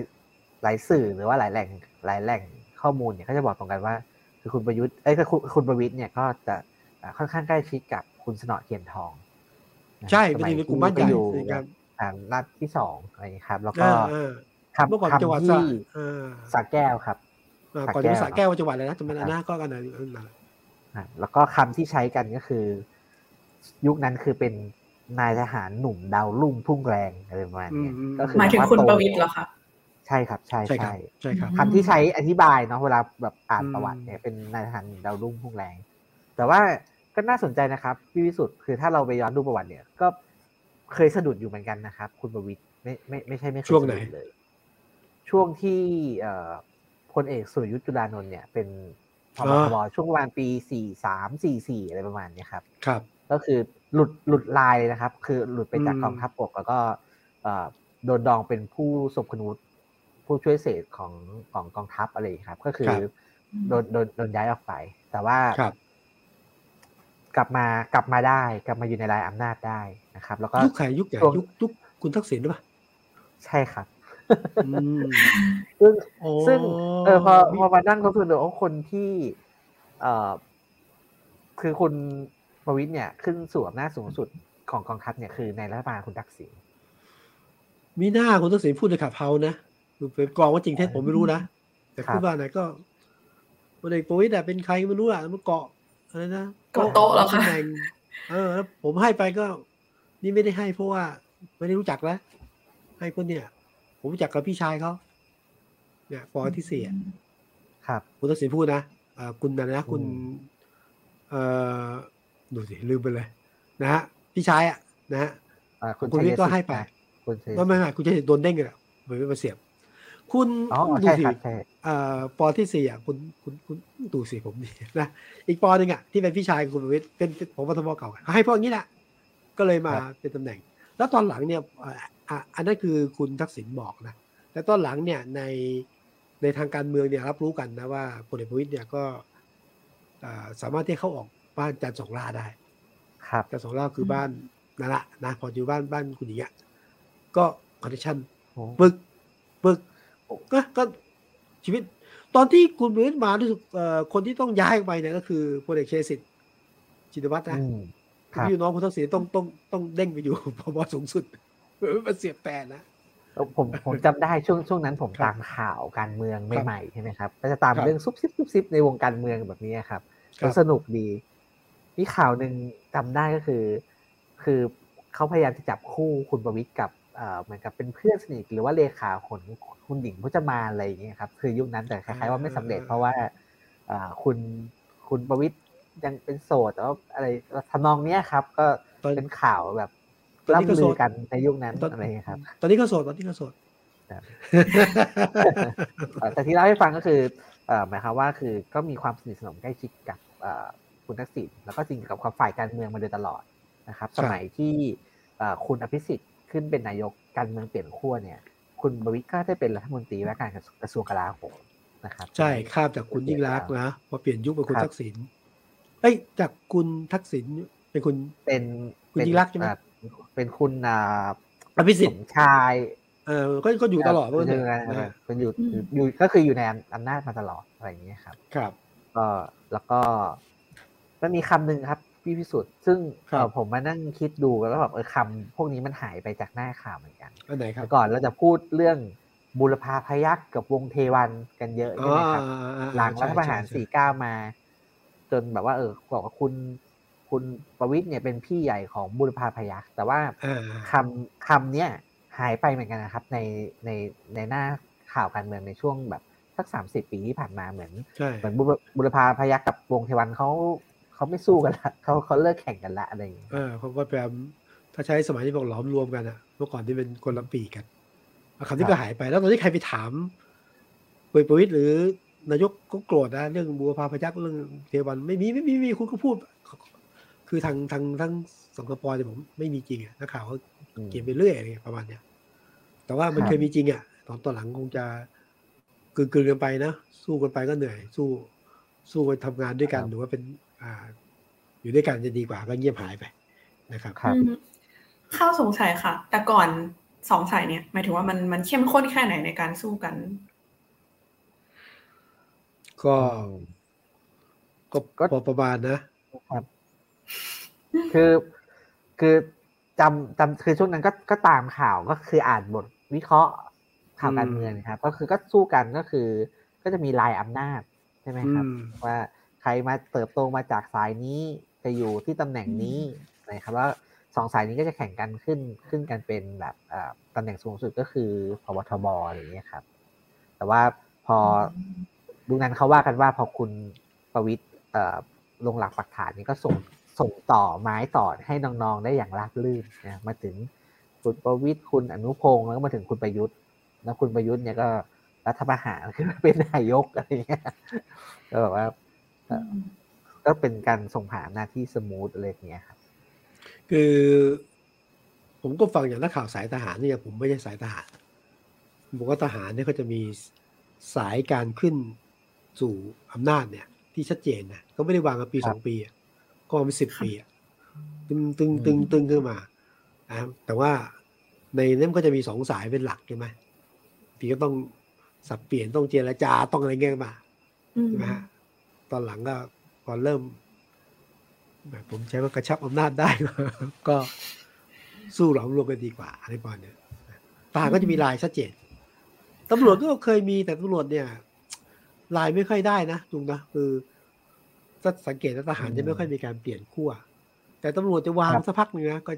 หลายสื่อหรือว่าหลายแหล่งหลายแหล่งข้อมูลเนี่ยก็จะบอกตรงกันว่า คือคุณประยุทธ์ไอ้คือคุณประวิทย์เนี่ยก็จะค่อนข้างใกล้ชิดกับคุณสนอเทียนทอง ใช่เป็นในกลุ่มบ้านใหญ่ในการอ่านัดที่สองอะไรครับ แล้วก็ทำทำที่สาแก้วครับก่อนจะสาแก้วจังหวัดอะไรนะจำไม่ได้นะก็กันนะแล้วก็คำที่ใช้กันก็คือ ยุคนั้นคือเป็นนายทหารหนุ่มดาวรุ่งพุ่งแรงอะไรประมาณนี้ก็คือหมายถึงคุณประวิตรเหรอคะ ใช่ครับ ใช่ใช่ใช่ครับคำที่ใช้อธิบายเนาะเวลาแบบอ่านประวัติเนี่ยเป็นนายทหารดาวรุ่งพุ่งแรง แต่ว่าก็น่าสนใจนะครับพี่วิสุทธ์คือถ้าเราไปย้อนดูประวัติเนี่ย ก็เคยสะดุดอยู่เหมือนกันนะครับ คุณประวิตรไม่ไม่ไม่ใช่ไม่เคยสะดุดเลย ช่วงที่พลเอกสุรยุทธ์จุลานนท์เนี่ยเป็นพบทบช่วงประมาณปีสี่สามสี่สี่อะไรประมาณนี้ครับ ครับ ก็คือหลุดหลุดลายเลยนะครับ คือหลุดไปจากกองทัพบกแล้วก็โดนดองเป็นผู้สมคุณวุฒิ ผู้ช่วยเศษของของกองทัพอะไรครับ ก็คือโดนโดนโดนย้ายออกไป แต่ว่า กลับมากลับมาได้ กลับมาอยู่ในรายอำนาจได้นะครับ แล้วก็ยุคใครยุคใหญ่ยุคยุคคุณทักษิณหรือเปล่าใช่ครับซึ่งซึ่งเออพอพอมานั่งเขาคือเดี๋ยวคนที่ เอ่อคือคุณประวิทย์เนี่ย ขึ้นสู่อำนาจสูงสุดของกองทัพเนี่ยคือในรัฐบาลคุณทักษิณมีหน้าคุณทักษิณพูดในขับเฮานะ เป็นกองว่าจริงเท็จผมไม่รู้นะ แต่พูดว่าไหนก็พลเอกประวิตยเป็นใครไม่รู้อะมันเกาะอะไรนะเกาะโต๊ะแล้วค่ะเออผมให้ไปก็ นี่ไม่ได้ให้เพราะว่าไม่ได้รู้จักแล้วให้คนเนี่ย ผมรู้จักกับพี่ชายเขาเนี่ยปอที่สี่ครับ คุณทักษิณพูดนะคุณนะนะคุณ เอ่อดูสิลืมไปเลย นะฮะพี่ชายอะนะฮะคุณวิทย์ก็ให้ไปก็ไม่ไม่คุณจะโดนเด้งเลยเหมือนมาเสียบ คุณดูสิปอที่สี่อะคุณคุณคุณดูสิผมนี่นะอีกปอหนึ่งอะที่เป็นพี่ชายคุณประวิทย์เป็นผมวัทมเก่าเขาให้พวกนี้แหละก็เลยมาเป็นตำแหน่ง แล้วตอนหลังเนี่ยอันนั้นคือคุณทักษิณบอกนะแต่ตอนหลังเนี่ยในในทางการเมืองเนี่ยรับรู้กันนะว่าพลเอกประวิตยเนี่ยก็สามารถที่เข้าออกบ้านจันทร์สองล่าได้ ครับจันทร์สองล่าคือบ้านนั่นแหละนะพออยู่บ้านบ้านคุณหญิงอะก็ connection ปึ้กปึ้ก ก็ก็ชีวิต ตอนที่คุณประวิตรมารู้สึกคนที่ต้องย้ายไปเนี่ยก็คือพลเอกชัยสิทธิ์ ชินวัตรนะพี่น้องคุณทักษิณต้องต้องต้องเด้งไปอยู่ผบสูงสุดมาเสียบแทนนะผมผมจำได้ช่วงช่วงนั้นผมตามข่าวการเมืองใหม่ๆใช่ไหมครับก็จะตามเรื่องซุบซิบซุบซิบในวงการเมืองแบบนี้ครับก็สนุกดีมีข่าวหนึ่งจำได้ก็คือ คือเขาพยายามจะจับคู่คุณประวิตยกับ เหมือนกับเป็นเพื่อนสนิทหรือว่าเลขาคนคุณหญิงพุจมาอะไรอย่างเงี้ยครับคือยุคนั้นแต่คล้ายๆว่าไม่สำเร็จเพราะว่าคุณคุณประวิตยยังเป็นโสดแต่ว่าอะไรทำนองเนี้ยครับ ก็เป็นข่าวแบบรับมือกันในยุคนั้นอะไรครับ ตอนนี้ก็โสดตอนนี้ก็โสดแต่ที่เล่าให้ฟังก็คือหมายความว่าคือก็มีความสนิทสนมใกล้ชิดกับคุณทักษิณแล้วก็จริงกับความฝ่ายการเมืองมาโดยตลอดนะครับ สมัยที่คุณอภิสิทธิ์ ขึ้นเป็นนายกการเมืองเปลี่ยนขั้วเนี่ย คุณบวิตก็ได้เป็นรัฐมนตรีว่าการกระทรวงกลาโหมนะครับ ใช่ข้ามจากคุณยิ่งรักนะพอเปลี่ยนยุคเป็นคุณทักษิณเอ้ยจากคุณทักษิณเป็นคุณเป็นคุณยิ่งรักใช่ไหมเป็นคุณอ่าอภิสิทธิ์ชาย เออก็ก็อยู่ตลอดก็คือเป็นอยู่อยู่ก็คืออยู่ในอำนาจมาตลอดอะไรอย่างเงี้ยครับ ครับก็แล้วก็มันมีคำหนึ่งครับ พี่พิสุทธิ์ซึ่งผมมานั่งคิดดูแล้วแบบเออคำพวกนี้มันหายไปจากหน้าข่าวเหมือนกันอันไหนครับก่อนเราจะพูดเรื่องบุรพาพยักกับวงเทวันกันเยอะใช่ไหมครับ หลังรัฐประหารสี่เก้ามา จนแบบว่า เออบอกว่าคุณคุณประวิทย์เนี่ยเป็นพี่ใหญ่ของบุรพาพยักแต่ว่าคำคำเนี้ยหายไปเหมือนกันนะครับ ในในในหน้าข่าวการเมืองในช่วงแบบสักสามสิบปีที่ผ่านมาเหมือนเหมือนบุรพาพยักกับวงเทวันเขา เขาไม่สู้กันละเขาเขาเลิกแข่งกันละอะไรอย่างเงี้ยเออเขาก็แบบถ้าใช้สมัยที่บอกหลอมรวมกันอะเมื่อก่อนที่เป็นคนละปีกันคำที่ก็หายไปแล้วตอนนี้ใครไปถามเปิดประวิตยหรือนายกก็โกรธนะเรื่องบัวพาพยักเรื่องเทวันไม่มีไม่มีไม่มีคุณก็พูด คือทางทางทั้งสองกปเนี่ยผมไม่มีจริงอะนักข่าวเขาเก็บไปเรื่อยอะไรประมาณเนี้ยแต่ว่ามันเคยมีจริงอะตอนตอนหลังคงจะกลืนๆกันไปนะสู้กันไปก็เหนื่อย สู้สู้กันทำงานด้วยกันหรือว่าเป็น อยู่ด้วยกันจะดีกว่าก็เงียบหายไปนะครับครับข้าวสงสัยค่ะ แต่ก่อนสองสายเนี่ยหมายถึงว่ามันมันเข้มข้นแค่ไหนในการสู้กัน ก็ก็ก็ประมาณนะครับคือคือจำจำคือช่วงนั้นก็ก็ตามข่าวก็คืออ่านบทวิเคราะห์ข่าวการเมืองครับ ก็คือก็สู้กันก็คือ ก็จะมีลายอำนาจใช่ไหมครับ ว่า ใครมาเติบโตมาจากสายนี้จะอยู่ที่ตำแหน่งนี้นะครับว่าสองสายนี้ก็จะแข่งกันขึ้นขึ้นกันเป็นแบบตำแหน่งสูงสุดก็คือพบทบอะไรอย่างเงี้ยครับ แต่ว่าพอดูนั้นเขาว่ากันว่าพอคุณประวิตรลงหลักปักฐานนี้ก็ส่งส่งต่อไม้ต่อให้น้องๆได้อย่างราบรื่นนะมาถึงคุณประวิตรคุณอนุพงศ์แล้วก็มาถึงคุณประยุทธ์ แล้วคุณประยุทธ์เนี่ยก็รัฐประหารขึ้นเป็นนายกอะไรเงี้ยก็แบบว่า ก็เป็นการส่งผ่านหน้าที่สมูทอะไรเงี้ยครับคือ ผมก็ฟังอย่างนักข่าวสายทหารเนี่ยผมไม่ใช่สายทหารบอกว่าทหารเนี่ยเขาจะมีสายการขึ้นสู่อำนาจเนี่ย ที่ชัดเจนนะก็ไม่ได้วางกันปีสองปีก็มาสิบปีตึงตึงตึงตึงขึ้นมาแต่ว่าในนั้นก็จะมีสองสายเป็นหลักใช่ไหมทีก็ต้องสับเปลี่ยนต้องเจรจาต้องอะไรเงี้ยมาใช่ไหมฮะ ตอนหลังก็พอเริ่มแบบผมใช้ว่ากระชับอำนาจได้ ก็สู้หลอมรวมกันดีกว่าอะไรประมาณนี้ตาก็จะมีลายชัดเจนตำรวจก็เคยมีแต่ตำรวจเนี่ยลายไม่ค่อยได้นะจุงนะคือถ้าสังเกตทหารจะไม่ค่อยมีการเปลี่ยนขั้วแต่ตำรวจจะวางสักพักหนึ่งนะก็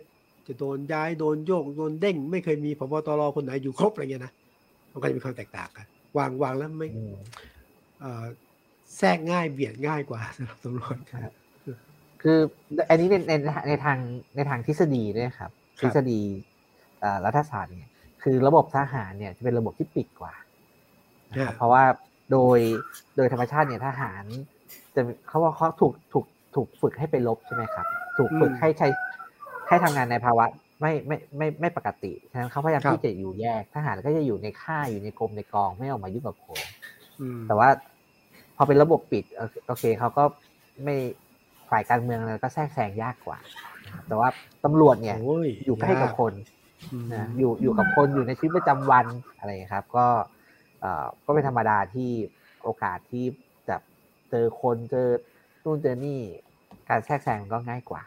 จะโดนย้ายโดนโยกโดนเด้ง ไม่เคยมีพบตรคนไหนอยู่ครบอะไรเงี้ยนะมันก็จะมีความแตกต่างกันวางวางแล้วไม่ แทรกง่ายเบียดง่ายกว่าสำหรับตำรวจครับ คืออันนี้ในในในทางในทางทฤษฎีด้วยครับ ทฤษฎีรัฐศาสตร์เนี่ยคือระบบทหารเนี่ยจะเป็นระบบที่ปิดกว่า เพราะว่าโดยโดยธรรมชาติเนี่ยทหาร จะเขาว่าเขาถูกถูกถูกฝึกให้ไปลบใช่ไหมครับ ถูกฝึกให้ใช้ให้ทำงานในภาวะไม่ไม่ไม่ไม่ปกติฉะนั้นเขาพยายามที่จะอยู่แยกทหารก็จะอยู่ในค่ายอยู่ในกรมในกองไม่ออกมายุ่งกับคนแต่ว่า พอเป็นระบบปิดโอเคเขาก็ไม่ฝ่ายการเมืองอะไรก็แทรกแซงยากกว่า แต่ว่าตำรวจเนี่ยอยู่ใกล้กับคนนะอยู่อยู่กับคนอยู่ในชีวิตประจำวันอะไรครับ ก็เอ่อก็เป็นธรรมดาที่โอกาสที่จะเจอคนเจอนู่นเจอนี่การแทรกแซงก็ง่ายกว่า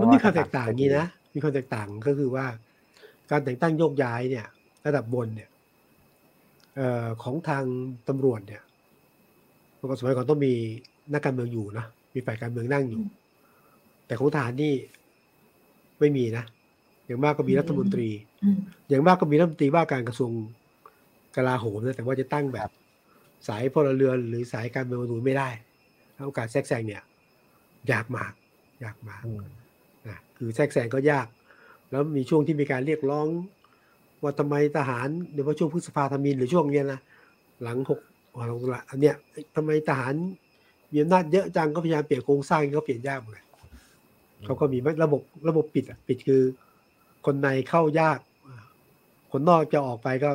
มันมีความแตกต่างอย่างนี้นะมีความแตกต่างก็คือว่า การแต่งตั้งโยกย้ายเนี่ย ระดับบนเนี่ยเอ่อของทางตำรวจเนี่ย ปกติสมัยก่อนต้องมีนักการเมืองอยู่นะมีฝ่ายการเมืองนั่งอยู่ แต่ของทหารนี่ไม่มีนะอย่างมากก็มีรัฐมนตรี อย่างมากก็มีรัฐมนตรีว่าการกระทรวงกลาโหมนะแต่ว่าจะตั้งแบบ สายพลเรือนหรือสายการเมืองดูไม่ได้โอกาสแทรกแซงเนี่ยยากมากยากมากนะคือแทรกแซงก็ยาก แล้วมีช่วงที่มีการเรียกร้อง ว่าทำไมทหารหรือว่าช่วงพฤษภาธมินหรือช่วงเนี้ยนะหลังหก หลังละอันเนี้ยทำไมทหารมีอำนาจเยอะจังก็พยายามเปลี่ยนโครงสร้างก็เปลี่ยนยากเหมือนกันเขาก็มีระบบระบบปิดอะปิดคือ คนในเข้ายาก คนนอกจะออกไปก็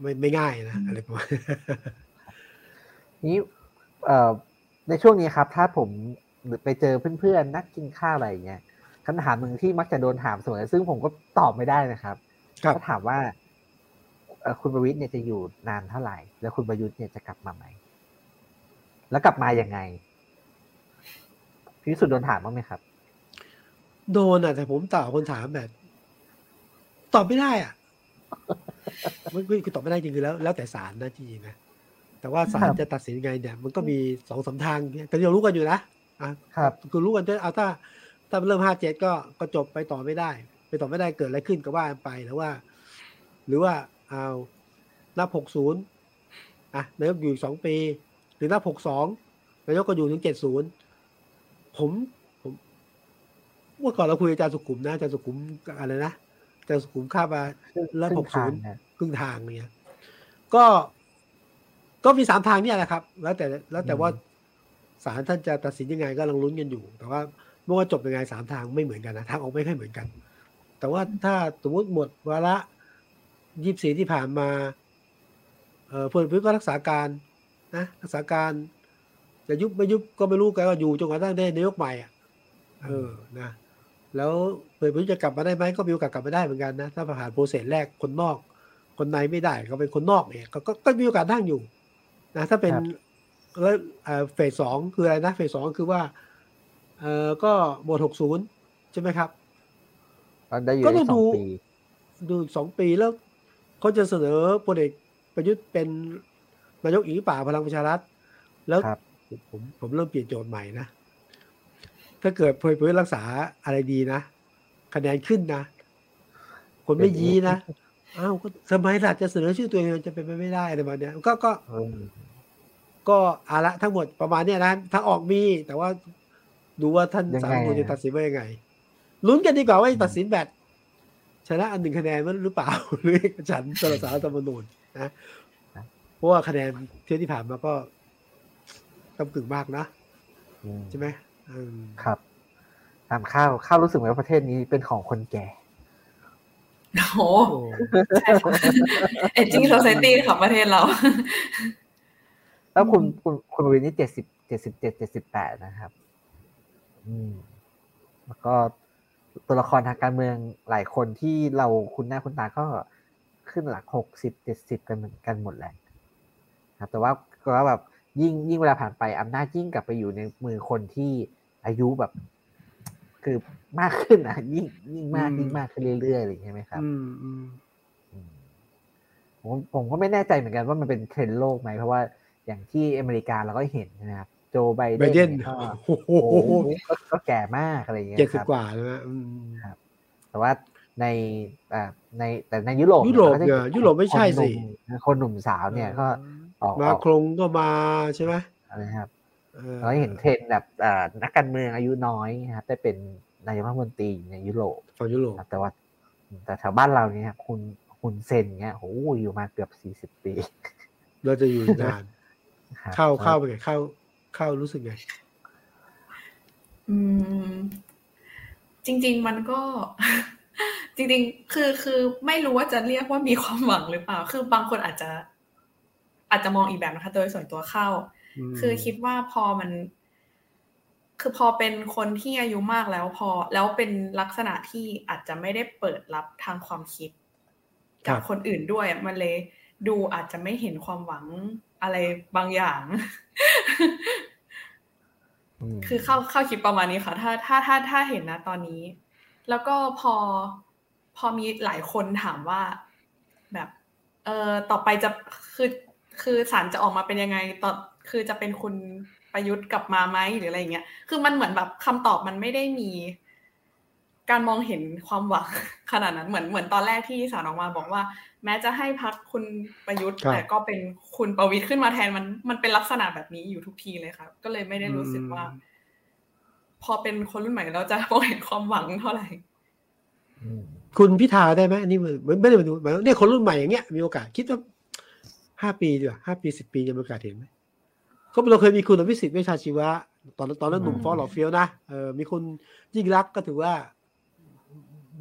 ไม่ไม่ง่ายนะอะไรประมาณนี้เอ่อในช่วงนี้ครับ ถ้าผมไปเจอเพื่อนๆนักกินข้าวอะไรเงี้ยคำถามหนึ่งที่มักจะโดนถามเสมอซึ่งผมก็ตอบไม่ได้นะครับก็ถามว่า คุณประวิทย์เนี่ยจะอยู่นานเท่าไหร่ แล้วคุณประยุทธ์เนี่ยจะกลับมาไหม แล้วกลับมาอย่างไงพี่สุดโดนถามบ้างไหมครับ โดนอะ แต่ผมตอบคนถามแบบ ตอบไม่ได้อะมันคือตอบไม่ได้จริงคือแล้ว แล้วแต่ศาลนะจริงๆนะแต่ว่าศาลจะตัดสินยังไงเนี่ย มันก็มีสองสาทางเนี่ยแต่เรารู้กันอยู่นะอะครับคือรู้กันจะเอาถ้า ถ้าเริ่มห้าเจ็ดก็ก็จบไปต่อไม่ได้ ไปต่อไม่ได้เกิดอะไรขึ้นก็ว่าไปหรือว่า หรือว่า เอานับหกศูนย์อะนายกอยู่สองปีรือนับหกสองนายกก็อยู่ถึงเจ็ดศูนย์ผมผมเมื่อก่อนเราคุยอาจารย์สุขุมนะอาจารย์สุขุมอะไรนะอาจารย์สุขุมข้ามาแล้วหกศูนย์ครึ่งทางเนี่ยก็ก็มีสามทางเนี่ยแหละครับ แล้วแต่แล้วแต่ว่าศาลท่านจะตัดสินยังไงก็ลังลุ้นกันอยู่ แต่ว่าเมื่อว่าจบยังไงสามทางไม่เหมือนกันนะทางออกไม่ค่อยเหมือนกัน แต่ว่าถ้าสมมติหมดวาระ ยี่สี่ที่ผ่านมาเออพลเอกก็รักษาการนะรักษาการจะยุบไม่ยุบก็ไม่รู้กันก็อยู่จนกระทั่งได้นายกใหม่อะเออนะแล้วเปิดจะกลับมาได้ไหมก็มีโอกาสกลับมาได้เหมือนกันนะถ้าผ่านโปรเซสแรกคนนอก คนในไม่ได้ก็เป็นคนนอกเนี่ยก็ก็มีโอกาสนั่งอยู่นะถ้าเป็นแล้วเฟสสองคืออะไรนะเฟสสองคือว่าเออก็หมดหกศูนย์ใช่ไหมครับก็ต้องดูดูสองปีแล้ว เขาจะเสนอพลเอกประยุทธ์เป็นนายกอีกป่าพลังประชารัฐ แล้วผมผมเริ่มเปลี่ยนโจทย์ใหม่นะ ถ้าเกิดเพื่อรักษาอะไรดีนะคะแนนขึ้นนะ คนไม่ยีนะอ้าวก็สมัยหลักจะเสนอชื่อตัวเองจะเป็นไปไม่ได้อะไรแบบนี้ก็ก็ ก็อาละทั้งหมดประมาณนี้นะถ้าออกมี แต่ว่าดูว่าท่านสามคนจะตัดสินว่ายังไงลุ้นกันดีกว่าว่าตัดสินแบบช นะอันหนึ่งคะแนนมันหรือเปล่าหรือฉันตรสารธรรมนูญนะราะว่าคะแนนเที่ยวที่ผ่านมาก็กำกึ่งมากนะใช่ไหมครับถามข้าวข้าวรู้สึกไหมว่าประเทศนี้เป็นของคนแก่โอ้โหใช่ค่ะเอจิ้งโซซตี้ค่ะประเทศเรา แล้วคุณคุณคุณวินนี่เจ็ดสิบเจ็ดสิบเจ็ดเจ็ดสิบแปดนะครับ อืม แล้วก็ ตัวละครทางการเมืองหลายคนที่เราคุณหน้าคุณตาก็ขึ้นหลักหกสิบเจ็ดสิบกันเหมือนกันหมดแหละครับ แต่ว่าก็แบบยิ่งยิ่งเวลาผ่านไปอำนาจยิ่งกลับไปอยู่ในมือคนที่อายุแบบ คือมากขึ้นอะ ยิ่งยิ่งมากยิ่งมากขึ้นเรื่อยๆอะไรอย่างเงี้ยไหมครับอืมอืมผมผมก็ไม่แน่ใจเหมือนกันว่ามันเป็นเทรนด์โลกไหมเพราะว่าอย่างที่อเมริกาเราก็เห็นนะครับ โจไบไบเดเดนนก็โอ้โหโอ้โหก็แก่มากอะไรอย่างเงี้ยเจ็ดสิบครับกว่าแล้วนะอืมแต่ว่าในอ่าในแต่ในยุโรปยุโรปก็จะเนี่ยยุโรปไม่ใช่สิคนหนุ่มคนหนุ่มสาวเนี่ยก็ออกมาออกโครงก็มาใช่ไหมอะไรครับออเราเห็นเทรนด์แบบอ่านักการเมืองอายุน้อยนะครับได้เป็นนายกรัฐมนตรีในยุโรปฝั่งยุโรปครับแต่ว่า แต่แถวบ้านเราเนี่ยครับคุณคุณเซนเงี้ยโอ้โหอยู่มาเกือบสี่สิบปี เราจะอยู่นานครับเข้าเข้าไปไงเข้า เข้ารู้สึกไง อืม จริง ๆ มันก็ จริง ๆ คือคือไม่รู้ว่าจะเรียกว่ามีความหวังหรือเปล่า คือบางคนอาจจะ อาจจะมองอีกแบบนะคะ โดยส่วนตัวเข้ามคือคิดว่าพอมัน คือพอเป็นคนที่อายุมากแล้วพอ แล้วเป็นลักษณะที่อาจจะไม่ได้เปิดรับทางความคิดจากคนอื่นด้วย มันเลยดูอาจจะไม่เห็นความหวัง อะไรบางอย่างอืมคือเข้าเข้าคิดประมาณนี้ค่ะ ถ้าถ้าถ้าถ้าเห็นนะตอนนี้ แล้วก็พอพอมีหลายคนถามว่าแบบ เออต่อไปจะคือคือสารจะออกมาเป็นยังไงต่อคือจะเป็นคุณประยุทธ์กลับมาไหมหรืออะไรอย่างเงี้ย คือมันเหมือนแบบคำตอบมันไม่ได้มี การมองเห็นความหวังขนาดนั้นเหมือนเหมือนตอนแรกที่สารออกมาบอกว่า แม้จะให้พักคุณประยุทธ์ครับแต่ก็เป็นคุณประวิทย์ขึ้นมาแทนมันมันเป็นลักษณะแบบนี้อยู่ทุกทีเลยครับ ก็เลยไม่ได้รู้สึกว่า พอเป็นคนรุ่นใหม่แล้วจะมองเห็นความหวังเท่าไหร่อืมคุณพิธาได้ไหมอันนี้เหมือนไม่ได้เหมือนเหมือนเนี่ยคนรุ่นใหม่อย่างเงี้ยมีโอกาสคิดว่าห้าปีดีกว่าห้าปีสิบปีจะมีโอกาสเห็นไหมเขาเราเคยมีคุณอภิสิทธิ์เวชชาชีวะ ตอนนั้นตอนนั้นหนุ่มอืมฟอสหล่อเฟี้ยวนะเออมีคนยิ่งรักษณ์ก็ถือว่า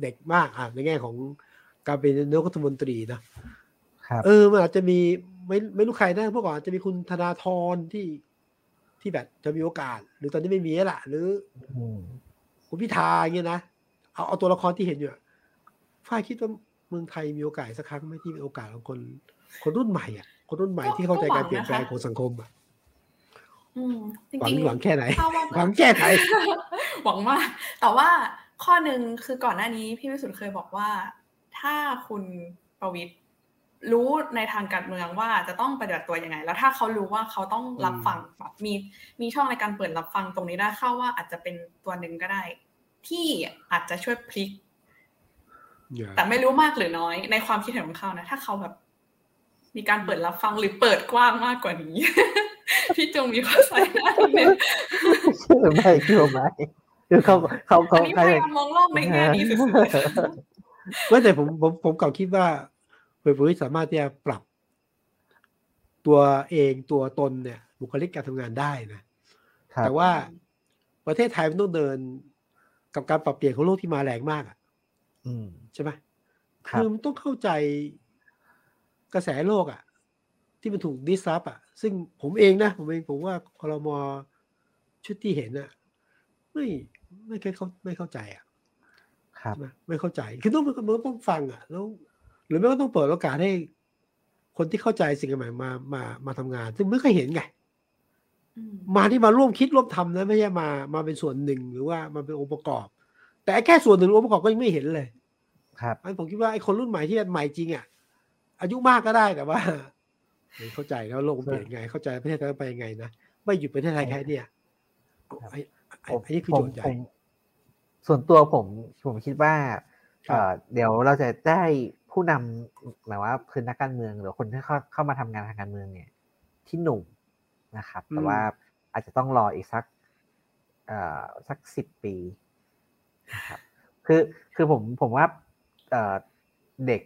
เด็กมากอะในแง่ของการเป็นนายกรัฐมนตรีนะครับเออมันอาจจะมีไม่ไม่รู้ใครนะเมื่อก่อนอาจจะมีคุณธนาธรที่ที่แบบจะมีโอกาส หรือตอนนี้ไม่มีแล้วล่ะหรืออืมคุณพิธาอย่างเงี้ยนะเอาเอาตัวละครที่เห็นอยู่อะฝ้ายคิดว่าเมืองไทยมีโอกาสสักครั้งไหมที่มีโอกาสของคน คนรุ่นใหม่อะ คนรุ่นใหม่ก็ที่เข้าใจก็หวัการงเปลี่ยนแปลงนะคะของสังคมอะอืมจหวังริงๆหวังแค่ไหนถ้าว่าหวังแค่ไหนหวังมากแต่ว่า ข้อหนึ่งคือก่อนหน้านี้พี่วิสุทธ์เคยบอกว่า ถ้าคุณประวิตรรู้ในทางการเมืองว่าจะต้องปฏิบัติตัวยังไง แล้วถ้าเขารู้ว่าเขาต้องรับฟังแบบมีมีช่องในการเปิดรับฟังตรงนี้ได้เข้าว่าอาจจะเป็นตัวหนึ่งก็ได้ ที่อาจจะช่วยพลิกแต่ไม่รู้มากหรือน้อยในความคิดเห็นของเขานะถ้าเขาแบบ มีการเปิดรับฟังหรือเปิดกว้างมากกว่านี้ พี่จงมีข้อใส่หน้านิดนึงเชื่อไหมเชื่อไหม คือเขาเขาอัเขานนี้พเขายายามมองโลกในแง่ดีสุดๆเลยไม่แต่ผมผมผมกลับคิดว่าเผยๆสามารถที่จะปรับ ตัวเองตัวตนเนี่ย บุคลิกการทำงานได้นะครับแต่ว่าประเทศไทยมันต้องเดินกับการปรับเปลี่ยนของโลกที่มาแรงมากอะอืมใช่ไหมครับคือมันต้องเข้าใจกระแสโลกอะ ที่มันถูกดิสรับอะ ซึ่งผมเองนะ ผมเองผมว่าคอรมอชุดที่เห็นอะไม่ ไม่เคยเข้าไม่เข้าใจอะครับนะไม่เข้าใจคือต้องมันต้องฟังอะแล้วหรือไม่ก็ต้องเปิดโอกาสให้คนที่เข้าใจสิ่งใหม่มามามาทำงาน ซึ่งไม่เคยเห็นไงอืมมาที่มาร่วมคิดร่วมทำนะไม่ใช่มามาเป็นส่วนหนึ่งหรือว่ามาเป็นองค์ประกอบ แต่แค่ส่วนหนึ่งองค์ประกอบก็ยังไม่เห็นเลย ครับอันผมคิดว่าไอ้คนรุ่นใหม่ที่ใหม่จริงอะอายุมากก็ได้แต่ว่าเฮ้ยเข้าใจแล้วโลกมันเปลี่ยนไง เข้าใจประเทศไทยไปยังไงนะไม่หยุดประเทศไทยแค่เนี่ยครับไอ้ไอ้ไอ้นี่คือโจทย์ใหญ่ผมส่วนตัวผมผมคิดว่าครับเอ่อเดี๋ยวเราจะได้ผู้นำหมายว่าคือนักการเมืองหรือคนที่เข้าเข้ามาทำงานทางการเมืองเนี่ย ที่หนุ่มนะครับ แต่ว่าอาจจะต้องรออีกสักเอ่อสักสิบปีนะครับคือคือผมผมว่าเอ่อเด็ก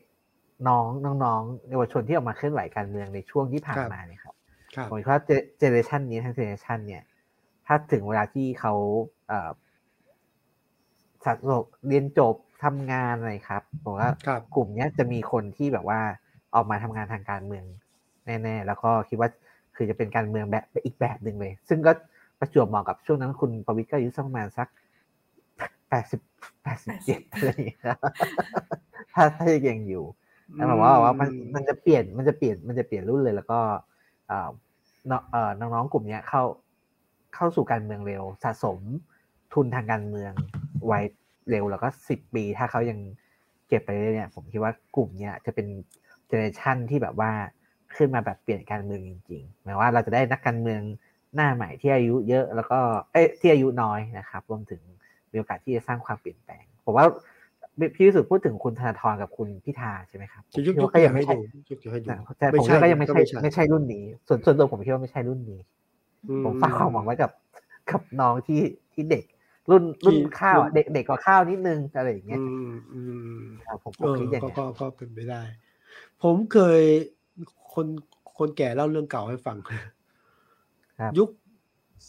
น้องน้องๆเยาวชนที่ออกมาเคลื่อนไหวการเมืองในช่วงที่ผ่านมาเนี่ยครับครับผมคิดว่า generation นี้ทั้ง generation เนี่ย ถ้าถึงเวลาที่เขาเอ่อสัตว์เรียนจบทำงานอะไรครับผมว่ากลุ่มนี้จะมีคนที่แบบว่าออกมาทำงานทางการเมืองแน่ๆ แล้วก็คิดว่าคือจะเป็นการเมืองแบบอีกแบบหนึ่งเลย ซึ่งก็ประจวบเหมาะกับช่วงนั้นคุณประวิตรก็อายุสักประมาณสักแปดสิบแปดสิบเจ็ดอะไรอย่างเงี้ยถ้าถ้ายังอยู่แต่แบบว่าว่ามันมันจะเปลี่ยนมันจะเปลี่ยนมันจะเปลี่ยนรุ่นเลย แล้วก็น้องๆกลุ่มนี้เข้า เข้าสู่การเมืองเร็ว สะสมทุนทางการเมืองไว้เร็วแล้วก็สิบปี ถ้าเขายังเก็บไปเรื่อยเนี่ย ผมคิดว่ากลุ่มเนี้ยจะเป็น generation ที่แบบว่าขึ้นมาแบบเปลี่ยนการเมืองจริงๆหมายว่าเราจะได้นักการเมืองหน้าใหม่ที่อายุเยอะแล้วก็เอ้ที่อายุน้อยนะครับ รวมถึงมีโอกาสที่จะสร้างความเปลี่ยนแปลงผมว่าพี่วิสุทธิ์พูดถึงคุณธนาธรกับคุณพิธาใช่ไหมครับยกก็ยังไม่ใช่แต่ผมก็ยังไม่ใช่ไม่ใช่รุ่นนี้ ส่วนส่วนตัวผมคิดว่าไม่ใช่รุ่นนี้ ผมฝากความหวังไว้กับกับน้องที่ที่เด็ก รุ่นรุ่นข้าวเด็กเด็กกว่าข้าวนิดนึงอะไรอย่างเงี้ยผมคิดอย่างนี้ก็ก็เป็นไปได้ ผมเคยคนคนแก่เล่าเรื่องเก่าให้ฟังยุค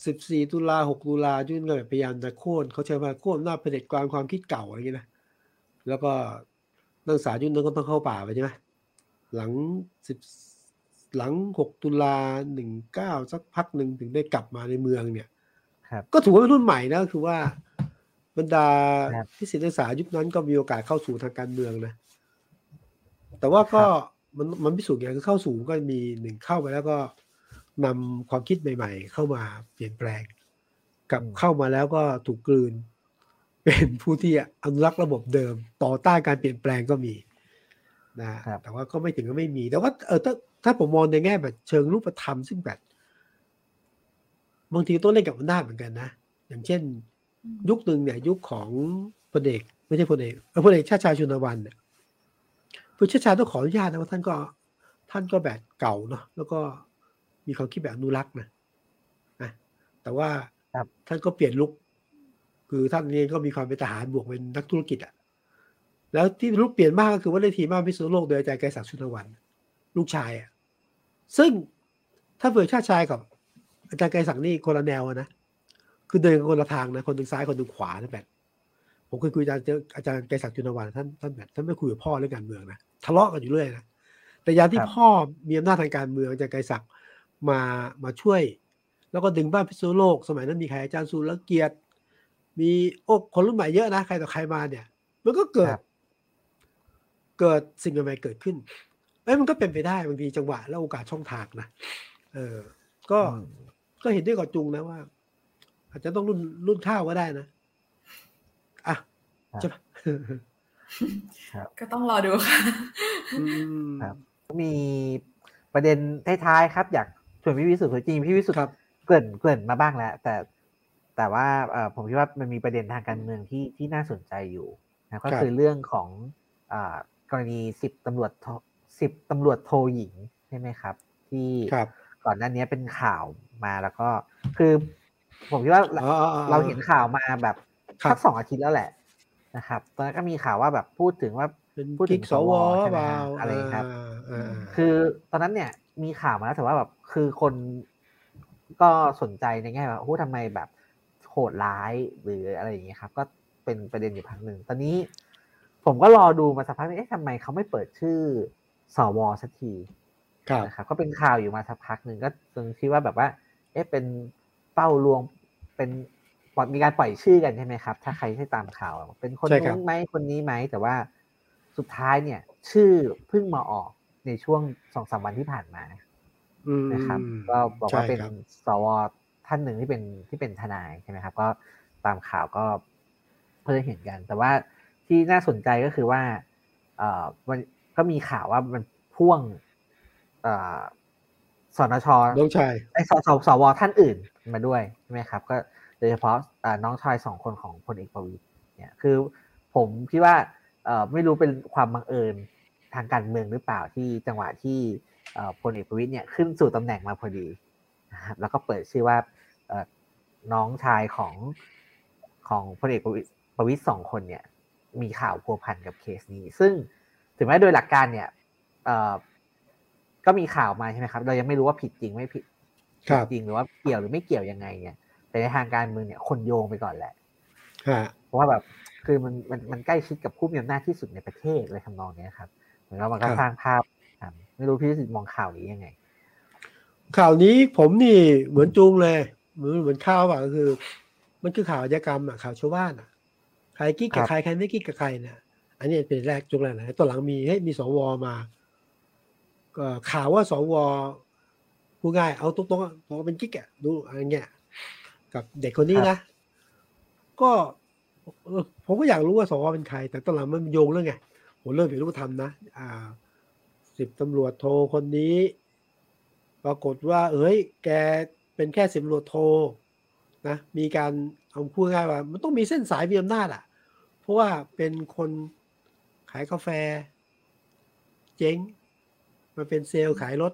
สิบสี่ตุลาหกตุลายุ่นก็พยายามจะโค่นเขาใช้ว่าโค่นหน้าเผด็จการความคิดเก่าอะไรอย่างเงี้ยนะแล้วก็นักศึกษายุ่นนั้นก็ต้องเข้าป่าไปใช่ไหมหลังสิบ หลังหกตุลาหนึ่งเก้าสักพักหนึ่งถึงได้กลับมาในเมืองเนี่ยก็ถือว่าเป็นรุ่นใหม่นะคือว่าบรรดาที่ศิลปศึกษายุคนั้นก็มีโอกาสเข้าสู่ทางการเมืองนะ แต่ว่าก็มันมันพิสูจน์อย่างคือเข้าสู่ก็มีหนึ่งเข้าไปแล้วก็นำความคิดใหม่ ๆ เข้ามาเปลี่ยนแปลง กับเข้ามาแล้วก็ถูกกลืน เป็นผู้ที่อนุรักษ์ระบบเดิม ต่อต้านการเปลี่ยนแปลงก็มี นะแต่ว่าก็ไม่ถึงก็ไม่มี แต่ว่าเออถ้าถ้าผมมองในแง่แบบเชิงรูปธรรมซึ่งแบบบางทีต้องเล่นกับอำนาจเหมือนกันนะ อย่างเช่น ยุคหนึ่งเนี่ยยุคของพลเอกไม่ใช่พลเอกพลเอกชาติชายชุนวันเนี่ยพลชาติชายต้องขออนุญาตนะว่าท่านก็ ท่านก็แบบเก่าเนาะแล้วก็มีความคิดแบบอนุรักษ์นะนะแต่ว่าท่านก็เปลี่ยนลุกคือท่านเองก็มีความเป็นทหารบวกเป็นนักธุรกิจอะ แล้วที่ลุกเปลี่ยนมากก็คือว่าในทีมากพิษณุโลกโดยอาจารย์ไกรศักดิ์ชุนวัน ลูกชายอะซึ่งถ้าเปิดชาติชายกับอาจารย์ไกรศักดิ์นี่คนละแนวนะคือเดินคนละทางนะคนหนึ่งซ้ายคนหนึ่งขวานะแบบผมเคยคุยอาจารย์อาจารย์ไกรศักดิ์จุนวันท่านท่านแบบท่านไม่คุยกับพ่อเรื่องการเมืองนะทะเลาะกันอยู่เรื่อยนะแต่ยามที่พ่อมีอำนาจทางการเมืองอาจารย์ไกรศักดิ์มามาช่วย แล้วก็ดึงบ้านพิษณุโลก สมัยนั้นมีใครอาจารย์สุรเกียรติ มีโอ้คนรุ่นใหม่เยอะนะใครต่อใครมาเนี่ย มันก็เกิด เกิดสิ่งใหม่ๆเกิดขึ้นเอ้ยมันก็เป็นไปได้บางทีจังหวะและโอกาสช่องทางนะเออ ก็ก็เห็นด้วยกับจุงนะว่า อาจจะต้องรุ่นรุ่นข้าวก็ได้นะอะใช่ปะก็ต้องรอดูค่ะครับมีประเด็นท้ายๆครับ อยากชวนพี่วิสุทธิ์จริงพี่วิสุทธิ์เกริ่นเกริ่นมาบ้างแล้ว แต่แต่ว่าผมคิดว่ามันมีประเด็นทางการเมืองที่ที่น่าสนใจอยู่นะก็คือเรื่องของ กรณีสิบตำรวจสิบตำรวจโทหญิงใช่ไหมครับ ที่ก่อนหน้านี้เป็นข่าวมาแล้วก็ คือ ผมคิดว่าเราเห็นข่าวมาแบบสักสองอาทิตย์แล้วแหละนะครับ ตอนนั้นก็มีข่าวว่าแบบพูดถึงว่าพูดถึงสวใช่ไหมอะไรครับคือตอนนั้นเนี่ยมีข่าวมาแล้วแต่ว่าแบบคือคนก็สนใจในแง่ว่าโอ้ทำไมแบบโหดร้ายหรืออะไรอย่างเงี้ยครับ ก็เป็นประเด็นอยู่พักหนึ่งตอนนี้ ผมก็รอดูมาสักพักนึงเอ๊ะทำไมเขาไม่เปิดชื่อสวสักทีนะครับก็เป็นข่าวอยู่มาสักพักหนึ่งก็จึงคิดว่าแบบว่า เอ๊ะเป็นเป้าลวงเป็นมีการปล่อยชื่อกันใช่ไหมครับ ถ้าใครที่ตามข่าว เป็นคนนู้นไหมคนนี้ไหมแต่ว่าสุดท้ายเนี่ย ชื่อเพิ่งมาออกในช่วงสองสามวันที่ผ่านมานะครับ ก็บอกว่าเป็นสวท่านหนึ่งที่เป็นที่เป็นทนายใช่ไหมครับ ก็ตามข่าวก็เพื่อเห็นกัน แต่ว่า ที่น่าสนใจก็คือว่าเอ่อมันก็มีข่าวว่ามันพ่วงสนชน้องชายไอ้สสสวท่านอื่นมาด้วยใช่ไหมครับ ก็โดยเฉพาะน้องชายสองคนของพลเอกประวิตยเนี่ยคือผมคิดว่าไม่รู้เป็นความบังเอิญทางการเมืองหรือเปล่าที่จังหวะที่พลเอกประวิตยเนี่ยขึ้นสู่ตำแหน่งมาพอดีนะครับแล้วก็เปิดชื่อว่าน้องชายของของพลเอกประวิตยสองคนเนี่ย มีข่าวพัวพันกับเคสนี้ ซึ่งถึงแม้โดยหลักการเนี่ยก็มีข่าวมาใช่ไหมครับ เรายังไม่รู้ว่าผิดจริงไม่ผิดจริงหรือว่าเกี่ยวหรือไม่เกี่ยวยังไงเนี่ย แต่ในทางการเมืองเนี่ยคนโยงไปก่อนแหละผมราะว่าแบบคือมันมันมันใกล้ชิดกับผู้มีอำนาจที่สุดในประเทศเลยทำนองนี้ครับเหมือนว่ามันก็สร้างภาพไม่รู้พี่สิทธิ์มองข่าวนี้ยังไง ข่าวนี้ผมนี่เหมือนจูงเลย เหมือนเหมือนข่าวอะก็คือ มันคือข่าวอาชญากรรมอะข่าวชาวบ้านอะ ใครกิ๊กกับใครใครไม่กิ๊กกับใครเนี่ยอันนี้เป็นแรกจุงแรกนะตัวหลังมีให้มีสวมาก็ข่าวว่าสวผู้ง่ายเอาตรงๆบอกเป็นกิ๊กอะดูอะไรเงี้ยกับเด็กคนนี้นะ ก็ผมก็อยากรู้ว่าสวเป็นใคร แต่ตอนหลังมันโยงเรื่องไงผมเริ่มเห็นรูปธรรมนะอ่าสิบตำรวจโทคนนี้ ปรากฏว่า เอ้ย แกเป็นแค่สิบตำรวจโทนะมีการเอาพูดง่ายว่า มันต้องมีเส้นสายมีอำนาจอะ เพราะว่าเป็นคนขายกาแฟ เจ๊ง มาเป็นเซลล์ขายรถ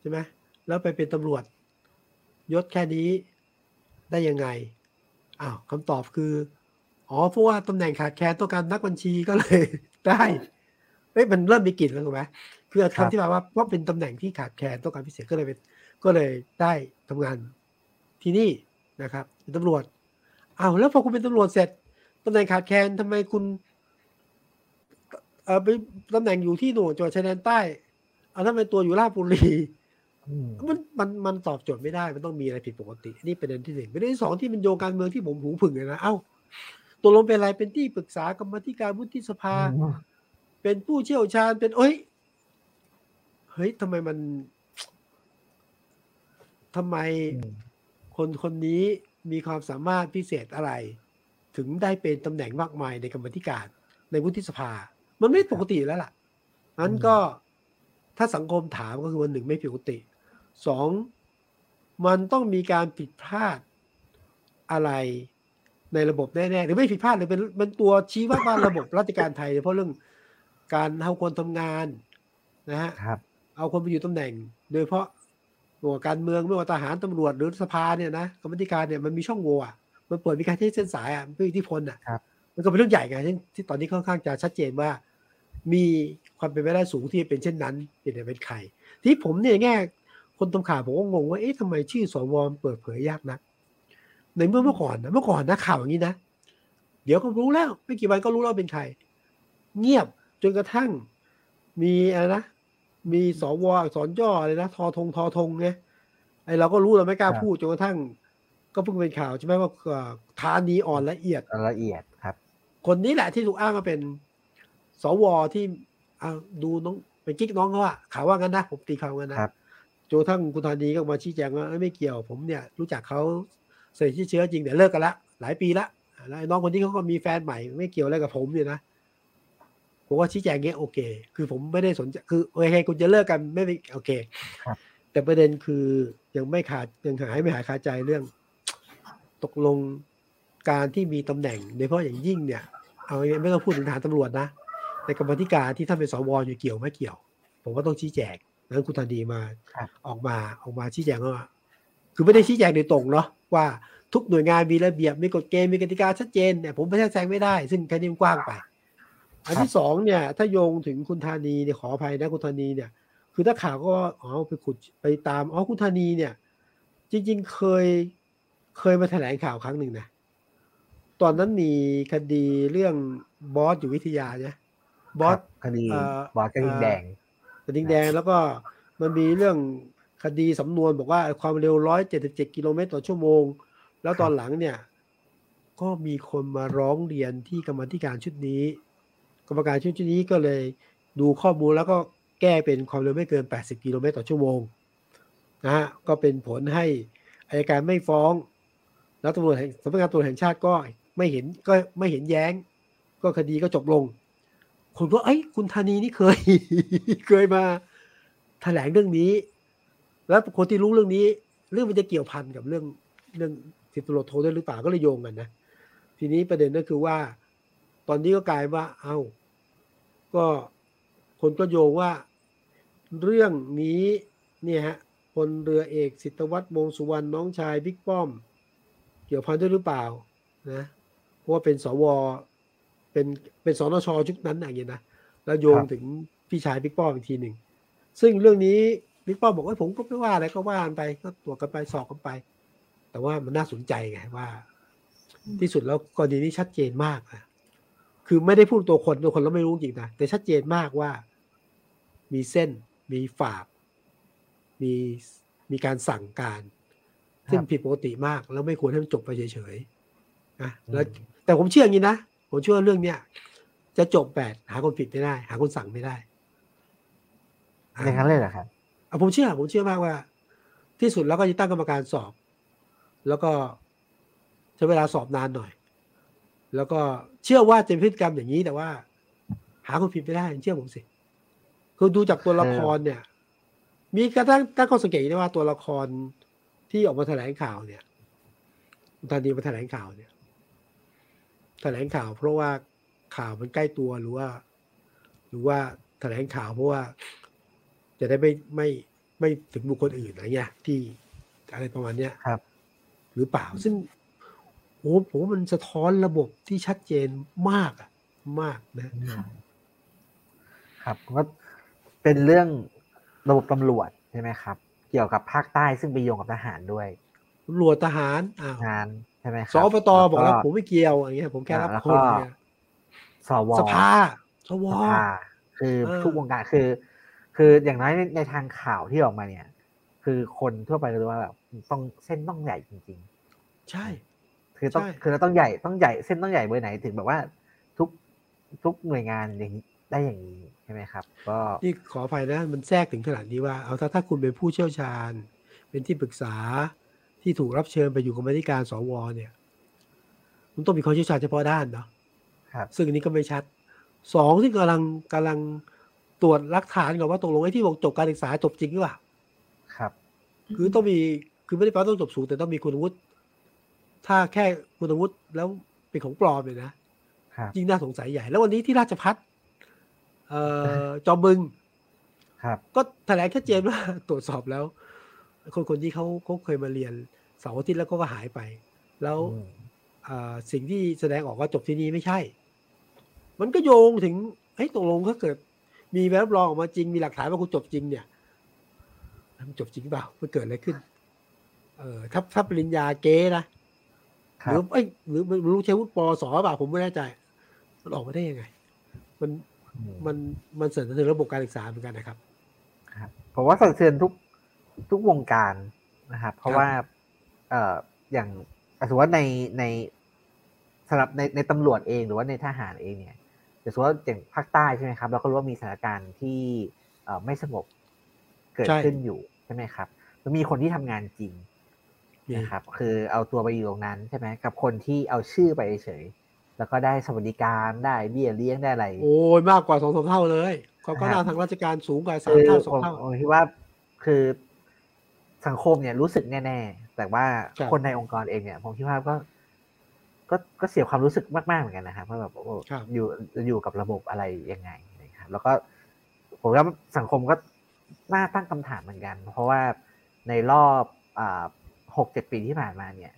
ใช่ไหมแล้วไปเป็นตำรวจ ยศแค่นี้ได้ยังไงอ้าวคำตอบคือ อ๋อเพราะว่าตำแหน่งขาดแคลนต้องการนักบัญชีก็เลยได้เอ้ยมันเริ่มมีกลิ่นแล้วถูกไหมคือคำที่มาว่าเพราะเป็นตำแหน่งที่ขาดแคลนต้องการพิเศษก็เลยเป็นก็เลยได้ทำงานที่นี่นะครับเป็นตำรวจอ้าวแล้วพอคุณเป็นตำรวจเสร็จ ตำแหน่งขาดแคลนทำไมคุณ เออไปตำแหน่งอยู่ที่หน่วยจังหวัดชายแดนใต้เอาทำไมตัวอยู่ราชบุรีมันมันมันตอบโจทย์ไม่ได้ มันต้องมีอะไรผิดปกติ นี่ประเด็นที่หนึ่งประเด็นที่สองที่มันโยงการเมืองที่ผมหูผึ่งเลยนะเอ้าตัวลงเป็นอะไรเป็นที่ปรึกษากรรมธิการวุฒิสภา เป็นผู้เชี่ยวชาญเป็นเอ้ยเฮ้ยทำไมมันทำไมคนคนนี้มีความสามารถพิเศษอะไร ถึงได้เป็นตำแหน่งมากมายในกรรมธิการ ในวุฒิสภา มันไม่ปกติแล้วล่ะนั้นก็ถ้าสังคมถามก็คือวันหนึ่งไม่ปกติสองมันต้องมีการผิดพลาดอะไรในระบบแน่ๆหรือไม่ผิดพลาดหรือเป็นมันตัวชี้วัดว่าระบบราชการไทย เพราะเรื่องการเอาคนทำงานนะฮะเอาคนไปอยู่ตำแหน่ง โดยเพราะหน่วยการเมืองไม่ว่าทหารตำรวจหรือสภาเนี่ยนะกรรมธิการเนี่ยมันมีช่องโหว่ มันเปิดมีการใช้เส้นสายอะเพื่ออิทธิพลอะมันก็เป็นเรื่องใหญ่ไงที่ตอนนี้ค่อนข้างจะชัดเจนว่า มีความเป็นไปได้สูงที่เป็นเช่นนั้นเป็นเป็นใครที่ผมเนี่ยแง่คนทำข่าวผมก็งงว่าเอ๊ะทำไมชื่อสวเปิดเผยยากนักในเมื่อเมื่อก่อนนะเมื่อก่อนนะข่าวอย่างนี้นะ เดี๋ยวก็รู้แล้ว ไม่กี่วันก็รู้แล้วเป็นใคร เงียบจนกระทั่ง มีอะไรนะมีสวสอนย่ออะไรนะทอทงทอทงไงไอเราก็รู้เราไม่กล้าพูดจนกระทั่ง ก็เพิ่งเป็นข่าวใช่ไหมว่าทานีอ่อนละเอียดละเอียดครับ คนนี้แหละที่ถูกอ้างมาเป็นสวที่เอาดูน้องเป็นกิ๊กน้องเขาอะข่าวว่างั้นนะผมตีข่าวงั้นนะจนทั้งคุณธานีก็มาชี้แจงว่าไม่เกี่ยวผมเนี่ยรู้จักเขาสนิทเชื้อจริงแต่เลิกกันละหลายปีละแล้วน้องคนนี้เขาก็มีแฟนใหม่ ไม่เกี่ยวอะไรกับผมเนี่ยนะผมว่าชี้แจงเงี้ยโอเค คือผมไม่ได้สนใจคือโอเคคุณจะเลิกกันไม่โอเคแต่ประเด็นคือยังไม่ขาดยังหายไม่หายคาใจเรื่อง ตกลงการที่มีตำแหน่งโดยเฉพาะอย่างยิ่งเนี่ย เอาไม่ต้องพูดถึงทหารตำรวจนะในกรรมธิการที่ท่านเป็นสวอยู่เกี่ยวไม่เกี่ยว ผมก็ต้องชี้แจงนั้นคุณธานีมาออกมาออกมาชี้แจงว่าคือไม่ได้ชี้แจงโดยตรงเนาะว่าทุกหน่วยงานมีระเบียบมีกฎเกณฑ์มีกติกาชัดเจนเนี่ยผมไม่แทรกแซงไม่ได้ ซึ่งแค่นี้กว้างไป อันที่สองเนี่ยถ้าโยงถึงคุณธานีเนี่ยขออภัยนะคุณธานีเนี่ย คือถ้าข่าวก็อ๋อไปขุดไปตามอ๋อคุณธานีเนี่ย จริง ๆ เคย เคยมาแถลงข่าวครั้งหนึ่งนะตอนนั้นมีคดีเรื่องบอสอยู่วิทยาเนี่ยบอสคดีบอสกระดิ่งแดงกระดิ่งแดงแล้วก็มันมีเรื่องคดีสำนวนบอกว่าความเร็วร้อยเจ็ดสิบเจ็ดกิโลเมตรต่อชั่วโมง แล้วตอนหลังเนี่ย ก็มีคนมาร้องเรียนที่กรรมธิการชุดนี้ กรรมการชุดนี้ก็เลยดูข้อมูลแล้วก็แก้เป็นความเร็วไม่เกิน 80 กิโลเมตรต่อชั่วโมงนะฮะก็เป็นผลให้อายการไม่ฟ้อง แล้วตำรวจสำนักงานตำรวจแห่งชาติก็ไม่เห็นก็ไม่เห็นแย้ง ก็คดีก็จบลง คนก็เอ้ยคุณธานีนี่เคย เคยมาแถลงเรื่องนี้ แล้วคนที่รู้เรื่องนี้ เรื่องมันจะเกี่ยวพันกับเรื่องเรื่องสิบตำรวจโทด้วยหรือเปล่าก็เลยโยงกันนะทีนี้ประเด็นก็คือว่า ตอนนี้ก็กลายว่า เอา้า ก็คนก็โยงว่า เรื่องนี้เนี่ยฮะพลเรือเอกสิทธวัฒน์มงสุวรรณน้องชายบิ๊กป้อม เกี่ยวพันด้วยหรือเปล่านะเพราะว่าเป็นสวเป็นเป็นสนชชุดนั้นอย่างเงี้ยนะแล้วโยงถึงพี่ชายบิ๊กป้อมอีกทีหนึ่งซึ่งเรื่องนี้บิ๊กป้อมบอกว่าผมก็ไม่ว่าอะไรก็ว่ากันไปก็ตรวจกันไปสอบกันไป แต่ว่ามันน่าสนใจไงว่า ที่สุดแล้วกรณีนี้ชัดเจนมากนะคือไม่ได้พูดตัวคนตัวคนเราไม่รู้จริงนะแต่ชัดเจนมากว่า มีเส้น มีฝากมีมีการสั่งการ ซึ่งผิดปกติมาก แล้วไม่ควรให้มันจบไปเฉยๆนะแล้วแต่ผมเชื่ออย่างนี้นะผมเชื่อเรื่องเนี้ยจะจบแปดหาคนผิดไม่ได้ หาคนสั่งไม่ได้ในครั้งเลยเหรอครับผมเชื่อ ผมเชื่อมากว่า ที่สุดแล้วก็จะตั้งกรรมการสอบ แล้วก็ใช้เวลาสอบนานหน่อย แล้วก็เชื่อว่าจะพฤติกรรมอย่างนี้แต่ว่า หาคนผิดไม่ได้ เชื่อผมสิคือดูจากตัวละครเนี่ย มีกระทั่งตั้งข้อสังเกตได้ว่าตัวละคร ที่ออกมาแถลงข่าวเนี่ยตอนนี้มาแถลงข่าวเนี่ย แถลงข่าวเพราะว่าข่าวมันใกล้ตัวหรือว่า หรือว่าแถลงข่าวเพราะว่า จะได้ไม่ไม่ไม่ถึงบุคคลอื่นอะไรเงี้ยที่อะไรประมาณเนี้ยครับ หรือเปล่าซึ่งโอ้ผมมันสะท้อนระบบที่ชัดเจนมากอะมากนะ ครับก็เป็นเรื่องระบบตำรวจใช่ไหมครับ เกี่ยวกับภาคใต้ซึ่งไปโยงกับทหารด้วยตำรวจทหารอ่างานใช่ไหมครับสปตบอกแล้วผมไม่เกี่ยวอย่างเงี้ยผมแค่รับคนเนี่ยสวสภาสวคือทุกวงการคือ คืออย่างน้อยในทางข่าวที่ออกมาเนี่ย คือคนทั่วไปก็รู้ว่าแบบต้องเส้นต้องใหญ่จริง ๆ ใช่ คือต้องคือเราต้องใหญ่ต้องใหญ่เส้นต้องใหญ่เบอร์ไหนถึงแบบว่าทุกทุกหน่วยงานอย่างนี้ ได้อย่างนี้ใช่ไหมครับ ก็นี่ขออภัยนะมันแทรกถึงขนาดนี้ว่าเอาถ้าถ้าคุณเป็นผู้เชี่ยวชาญ เป็นที่ปรึกษาที่ถูกรับเชิญไปอยู่กรรมธิการสวเนี่ยมันต้องมีความเชี่ยวชาญเฉพาะด้านเนาะครับ ซึ่งอันนี้ก็ไม่ชัดสองที่กำลังกำลังตรวจรักฐานก่อนว่าตกลงไอ้ที่บอกจบการศึกษาจบจริงหรือเปล่าครับ คือต้องมีคือไม่ได้แปลว่าต้องจบสูงแต่ต้องมีคุณวุฒิถ้าแค่คุณวุฒิแล้วเป็นของปลอมเลยนะยิ่งน่าสงสัยใหญ่ แล้ววันนี้ที่ราชพัฒ เอ่อจอมบึง ครับ ก็แถลงชัดเจนว่าตรวจสอบแล้ว คนคนที่เขาเขาเคยมาเรียนเสาร์อาทิตย์แล้วก็หายไป แล้วสิ่งที่แสดงออกว่าจบที่นี่ไม่ใช่ มันก็โยงถึงเฮ้ยตกลงถ้าเกิด มีใบรับรองออกมาจริงมีหลักฐานว่าคุณจบจริงเนี่ยมันจบจริงเปล่ามันเกิดอะไรขึ้น เออถ้าถ้าปริญญาเก๊นะหรือไอ้หรือมันรู้ใช้วุฒิปสเปล่าผมไม่แน่ใจ มันออกมาได้ยังไง มัน มันมันเสริมถึงระบบการศึกษาเหมือนกันนะครับครับผมว่าสะเทือนทุกทุกวงการนะครับ เพราะว่าเอ่ออย่างสมมติว่าในในสำหรับในในตำรวจเองหรือว่าในทหารเองเนี่ยแต่ส่วนอย่างภาคใต้ใช่ไหมครับเราก็รู้ว่ามีสถานการณ์ที่ไม่สงบเกิดขึ้นอยู่ใช่ไหมครับมันมีคนที่ทำงานจริงนะครับ คือเอาตัวไปอยู่ตรงนั้นใช่ไหมกับคนที่เอาชื่อไปเฉย แล้วก็ได้สวัสดิการได้เบี้ยเลี้ยงได้อะไร โอ้ยมากกว่าสองสามเท่าเลยเขาก็น่าทางราชการสูงกว่าสามเท่าสองเท่าผมคิดว่าคือสังคมเนี่ยรู้สึกแน่ๆ แต่ว่าคนในองค์กรเองเนี่ย ผมคิดว่าก็ ก็ก็เสียความรู้สึกมากๆเหมือนกันนะครับว่าแบบอยู่อยู่กับระบบอะไรยังไงนะครับแล้วก็ผมว่าสังคมก็น่าตั้งคำถามเหมือนกัน เพราะว่าในรอบหกเจ็ดปีที่ผ่านมาเนี่ย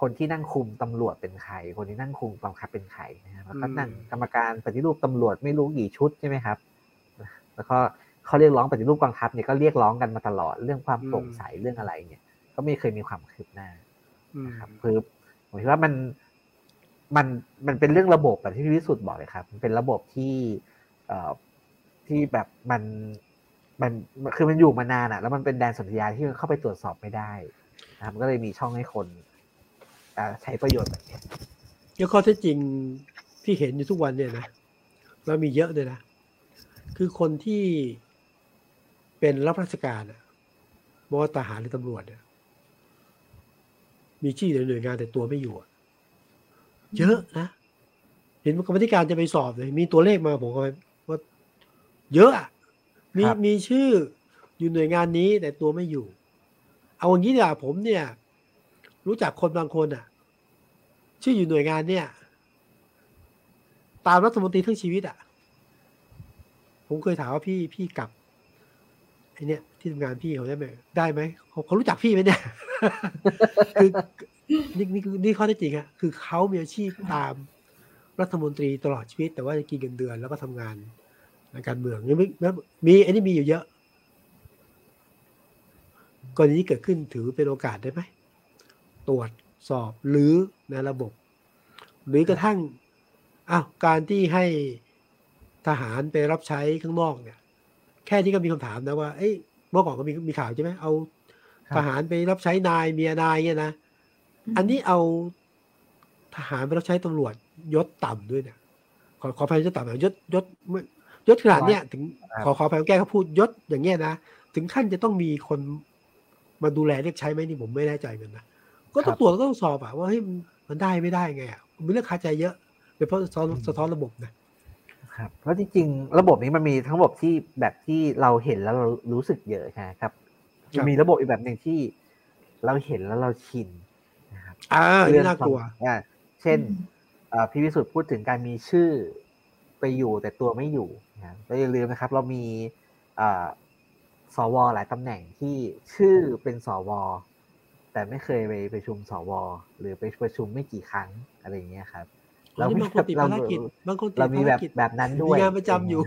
คนที่นั่งคุมตำรวจเป็นใคร คนที่นั่งคุมกองทัพเป็นใครนะครับแล้วก็นั่งกรรมการปฏิรูปตำรวจไม่รู้กี่ชุดใช่ไหมครับ แล้วก็เขาเรียกร้องปฏิรูปกองทัพเนี่ยก็เรียกร้องกันมาตลอดเรื่องความโปร่งใสเรื่องอะไรเนี่ย ก็ไม่เคยมีความคืบหน้านะครับคือผมคิดว่ามันมันมันเป็นเรื่องระบบแบบที่พี่วิสุทธ์บอกเลยครับ มันเป็นระบบที่เอ่อที่แบบมันมันคือมันอยู่มานานอะแล้วมันเป็นแดนสนธยาที่มันเข้าไปตรวจสอบไม่ได้นะครับก็เลยมีช่องให้คน ใช้ประโยชน์แบบนี้เยอะข้อเท็จจริงที่เห็นอยู่ทุกวันเนี่ยนะแล้วมีเยอะเลยนะ คือคนที่เป็นรับราชการอะมว่าทหารหรือตำรวจเนี่ยมีชื่อในหน่วยงานแต่ตัวไม่อยู่ เยอะนะ เห็นกรรมธิการจะไปสอบเลยมีตัวเลขมาผมก็ว่าเยอะมีมีชื่ออยู่หน่วยงานนี้แต่ตัวไม่อยู่ เอาอย่างนี้เนีผมเนี่ย รู้จักคนบางคนอะ ชื่ออยู่หน่วยงานเนี่ย ตามรัฐมนตรีทั้งชีวิตอะ ผมเคยถามว่าพี่พี่กลับไอเนี้ยที่ทำงานพี่เขาได้ไหมได้ไหมเขาเขารู้จักพี่ไหมเนี่ย คือนี่นี่นี่ข้อที่จริงอะคือเขามีอาชีพตามรัฐมนตรีตลอดชีวิต แต่ว่าจะกินเงินเดือนแล้วก็ทำงานในการเมืองนี่มีมีอันนี้มีอยู่เยอะกรณีนี้เกิดขึ้นถือเป็นโอกาสได้ไหม ตรวจสอบหรือในระบบ หรือกระทั่งอ้าวการที่ให้ทหารไปรับใช้ข้างนอกเนี่ย แค่ที่ก็มีคำถามนะว่าเอ้ยเมื่อก่อนก็มีมีข่าวใช่ไหมเอาทหารไปรับใช้นายเมียนายเนี่ยนะอันนี้เอาทหารไปรับใช้ตำรวจยศต่ำด้วยเนี่ยขอขอพายยศต่ำยศยศยศขนาดเนี้ยถึงขอขอพายแก้เขาพูดยศอย่างเงี้ยนะถึงขั้นจะต้องมีคนมาดูแลเรียกใช้ไหมนี่ผมไม่แน่ใจกันนะ ก็ต้องตรวจต้องสอบอะว่าเฮ้ยมันได้ไม่ได้ไงอะมันเรื่องคาใจเยอะโดยเฉพาะสะท้อนสะท้อนระบบนะครับเพราะจริงๆ ระบบนี้มันมีทั้งระบบที่แบบที่เราเห็นแล้วเรารู้สึกเยอะครับมีระบบอีกแบบหนึ่งที่เราเห็นแล้วเราชินนะครับอ่าเรื่องน่ากลัวอ่าเช่นพี่วิสุทธ์พูดถึงการมีชื่อไปอยู่แต่ตัวไม่อยู่นะเราอย่าลืมนะครับ เรามีสวหลายตำแหน่งที่ชื่อเป็นสว แต่ไม่เคยไปประชุมสวหรือไปประชุมไม่กี่ครั้งอะไรอย่างเงี้ยครับเรามีแบบเราบางคนเรามีแบบแบบนั้นด้วยงานประจำอยู่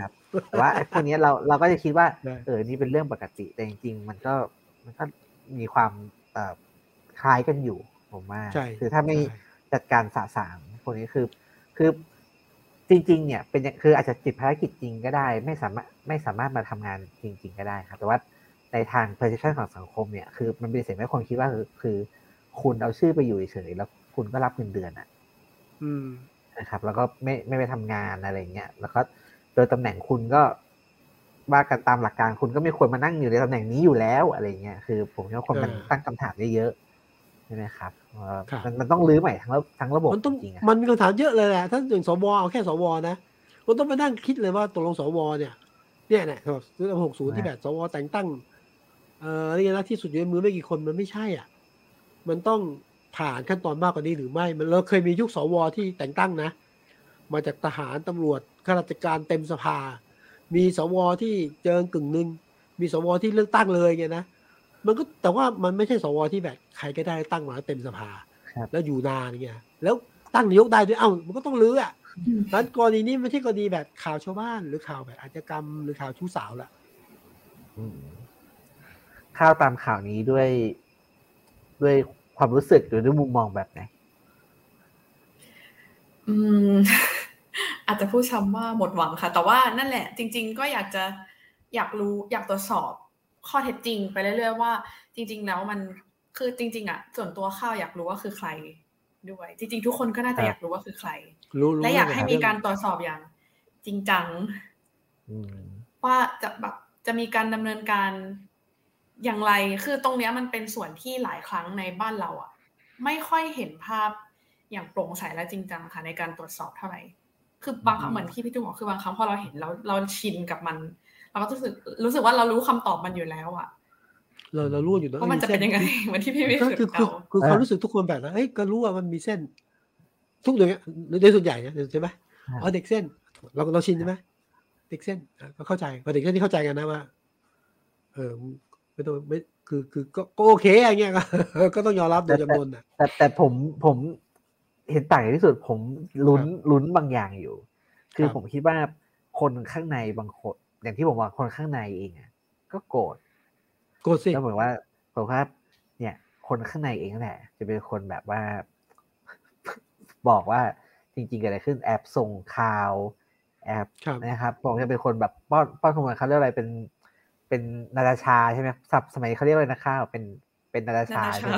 แต่ว่าไอ้พวกนี้เราเราก็จะคิดว่า เออนี่เป็นเรื่องปกติแต่จริงๆมันก็มันก็มีความคล้ายกันอยู่ผมว่าคือถ้าไม่จัดการสะสางพวกนี้คือคือจริง ๆ เนี่ยเป็นคืออาจจะติดภารกิจจริงก็ได้ ไม่สามารถไม่สามารถมาทำงานจริง ๆ ก็ได้ครับ แต่ว่า ในทาง perception ของสังคมเนี่ยคือมันเป็นสิ่งที่คนคิดว่าคือ คุณเอาชื่อไปอยู่เฉยแล้วคุณก็รับเงินเดือนอะนะครับ แล้วก็ไม่ไม่ไปทำงานอะไรเงี้ยแล้วก็โดยตำแหน่งคุณก็ว่ากันตามหลักการคุณก็ไม่ควรมานั่งอยู่ในตำแหน่งนี้อยู่แล้วอะไรเงี้ยคือ ผมว่าคนมันตั้งคำถามเยอะใช่ไหมครับมันมันต้องรื้อใหม่ทั้งทั้งระบบจริงๆมันมีคำถามเยอะเลยแหละถ้าอย่างสวเอาแค่สวนะคุณต้องไปนั่งคิดเลยว่าตกลงสวเนี่ยเนี่ยเนี่ยซื้อหกศูนย์ที่แบบสวแต่งตั้ง เอ่ออะไรนะที่สุดอยู่ในมือไม่กี่คนมันไม่ใช่อะ มันต้องผ่านขั้นตอนมากกว่านี้หรือไม่ มันเราเคยมียุคสวที่แต่งตั้งนะ มาจากทหารตำรวจข้าราชการเต็มสภา มีสวที่เจอกึ่งหนึ่งมีสวที่เลือกตั้งเลยไงนะมันก็แต่ว่ามันไม่ใช่สวที่แบบใครก็ได้ตั้งมาเต็มสภา แล้วอยู่นานเงี้ยแล้วตั้งนายกได้ด้วยเอ้ามันก็ต้องลื้ออะนั้นกรณีนี้ไม่ใช่กรณีแบบข่าวชาวบ้านหรือข่าวแบบอาชญากรรมหรือข่าวชู้สาวละ ข้าวตามข่าวนี้ด้วยด้วยความรู้สึกหรือด้วยมุมมองแบบไหน อืม อาจจะพูดช้ำว่าหมดหวังค่ะ แต่ว่านั่นแหละ จริง ๆ ก็อยากจะอยากรู้อยากตรวจสอบข้อเท็จจริง ไปเรื่อยๆว่า จริง ๆ แล้วมันคือจริง ๆ อะ ส่วนตัวข้าวอยากรู้ว่าคือใครด้วย จริง ๆ ทุกคนก็น่าจะอยากรู้ว่าคือใครและอยากให้มีการตรวจสอบอย่าง จริงจังว่าจะแบบจะมีการดำเนินการ อย่างไรคือตรงเนี้ยมันเป็นส่วนที่หลายครั้งในบ้านเราอะไม่ค่อยเห็นภาพอย่างโปร่งใสและจริงจังค่ะในการตรวจสอบเท่าไหร่ คือบางครั้งเหมือนที่พี่ตุ้มบอกคือบางครั้งพอเราเห็นเราเราชินกับมัน เราก็รู้สึกรู้สึกว่าเรารู้คำตอบมันอยู่แล้วอะเราเรารู้อยู่แล้วว่ามันจะเป็นยังไงเหมือนที่พี่วิสุทธ์เราคือความรู้สึกทุกคนแบบนั้นเอ้ยก็รู้ว่ามันมีเส้น ทุกอย่างโดยส่วนใหญ่เนี่ยใช่ไหมอ๋อเด็กเส้น เราเราชินใช่ไหมเด็กเส้นก็เข้าใจพอเด็กเส้นที่เข้าใจกันนะว่า เออ ไม่ต้องไม่คือคือก็โอเคอย่างเงี้ยก็ต้องยอมรับโดยจำนวนอะแต่แต่ผมผมเห็นต่างที่สุดผมลุ้นลุ้นบางอย่างอยู่ คือผมคิดว่าคนข้างในบางคนอย่างที่ผมว่าคนข้างในเองอะก็โกรธโกรธสิก็เหมือนว่าผมว่าเนี่ย คนข้างในเองแหละจะเป็นคนแบบว่า บอกว่าจริงๆเกิดอะไรขึ้นแอบส่งข่าว แอบนะครับผมจะเป็นคนแบบป้อนป้อนข้อมูลเขาเรียกอะไรเป็น เป็นนาดาชาใช่ไหมสับสมัยเขาเรียกอะไรนะข้าวเป็นเป็นนาดาชาใช่ไหม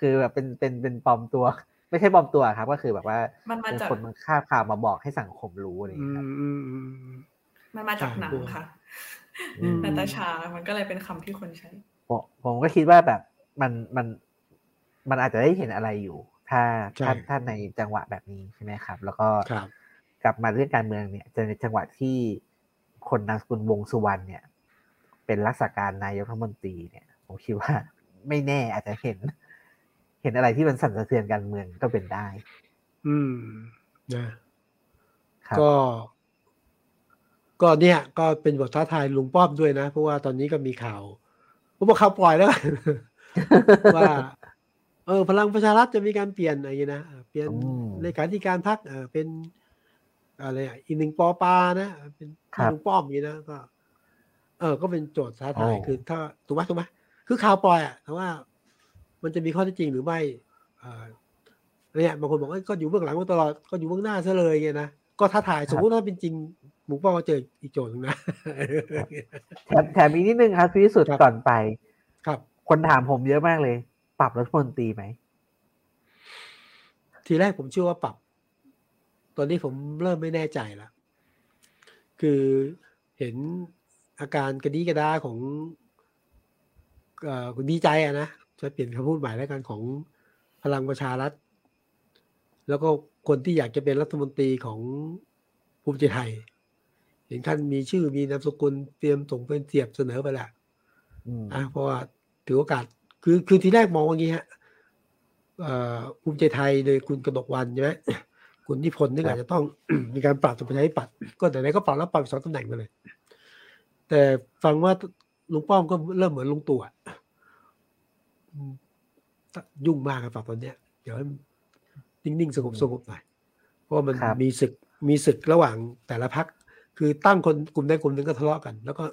คือแบบเป็นเป็นเป็นปลอมตัว ไม่ใช่ปลอมตัวครับ ก็คือแบบว่าเป็นคนมันคาบข่าวมาบอกให้สังคมรู้อะไรอย่างเงี้ยมันมาจากหนังค่ะนาตาชา มันก็เลยเป็นคำที่คนใช้ผมก็คิดว่าแบบมันมันมันอาจจะได้เห็นอะไรอยู่ ถ้าถ้าถ้าในจังหวะแบบนี้ใช่ไหมครับ แล้วก็กลับมาเรื่องการเมืองเนี่ยจะในจังหวะที่ คนนามสกุลวงสุวรรณเนี่ย เป็นรักษาการนายกรัฐมนตรีเนี่ยผมคิดว่าไม่แน่อาจจะเห็น เห็นอะไรที่มันสั่นสะเทือนการเมืองก็เป็นได้ อืมนะก็ ก็เนี่ย ก็เป็นบทท้าทายลุงป้อมด้วยนะ เพราะว่าตอนนี้ก็มีข่าวผมบอกข่าวปล่อยแล้วว่า เออ พลังประชารัฐจะมีการเปลี่ยนอะไรนะเปลี่ยนเลขาธิการพักเออเป็น อะไรอีกหนึ่งปอปานะเป็นลุงป้อมอย่างนี้นะก็ เออ ก็เป็นโจทย์ท้าทายคือ ถ้าถูกไหมถูกไหมคือข่าวปล่อยอะแต่ว่ามันจะมีข้อเท็จจริงหรือไม่อ่าเนี่ยบางคนบอกว่าก็อยู่เบื้องหลังมาตลอดก็อยู่เบื้องหน้าซะเลยไงนะก็ท้าทายสมมติว่าเป็นจริงหมูป้อก็เจออีกโจทย์นึงนะแถมแถมอีกนิดนึงครับพี่สุดก่อนไป ครับ คนถามผมเยอะมากเลย ปรับรัฐมนตรีไหมทีแรกผมเชื่อว่าปรับ ตอนนี้ผมเริ่มไม่แน่ใจแล้วคือเห็นอาการกระดีกระดาของคุณดีใจอะนะจะเปลี่ยนคำพูดใหม่แล้วกันของพลังประชารัฐ แล้วก็คนที่อยากจะเป็นรัฐมนตรีของภูมิใจไทยเห็นท่านมีชื่อมีนามสกุลเตรียมส่งเป็นเสียบเสนอไปแล้วอะเพราะว่าถือโอกาสคือคือทีแรกมองว่างี้ฮะภูมิใจไทยโดยคุณกนกวันใช่ไหม คุณนิพนธ์นี่อาจจะต้องมีการปรับตัวประชาธิปัตย์ก็แต่ไหนก็ปรับแล้วปรับสองตำแหน่งไปเลย แต่ฟังว่าลุงป้อมก็เริ่มเหมือนลุงตู่ยุ่งมากครับตอนเนี้ยเดี๋ยวนิ่งๆสงบสงบหน่อยเพราะมันมีศึกมีศึกระหว่างแต่ละพรรคคือตั้งคนกลุ่มใดกลุ่มหนึ่งก็ทะเลาะกัน แล้วก็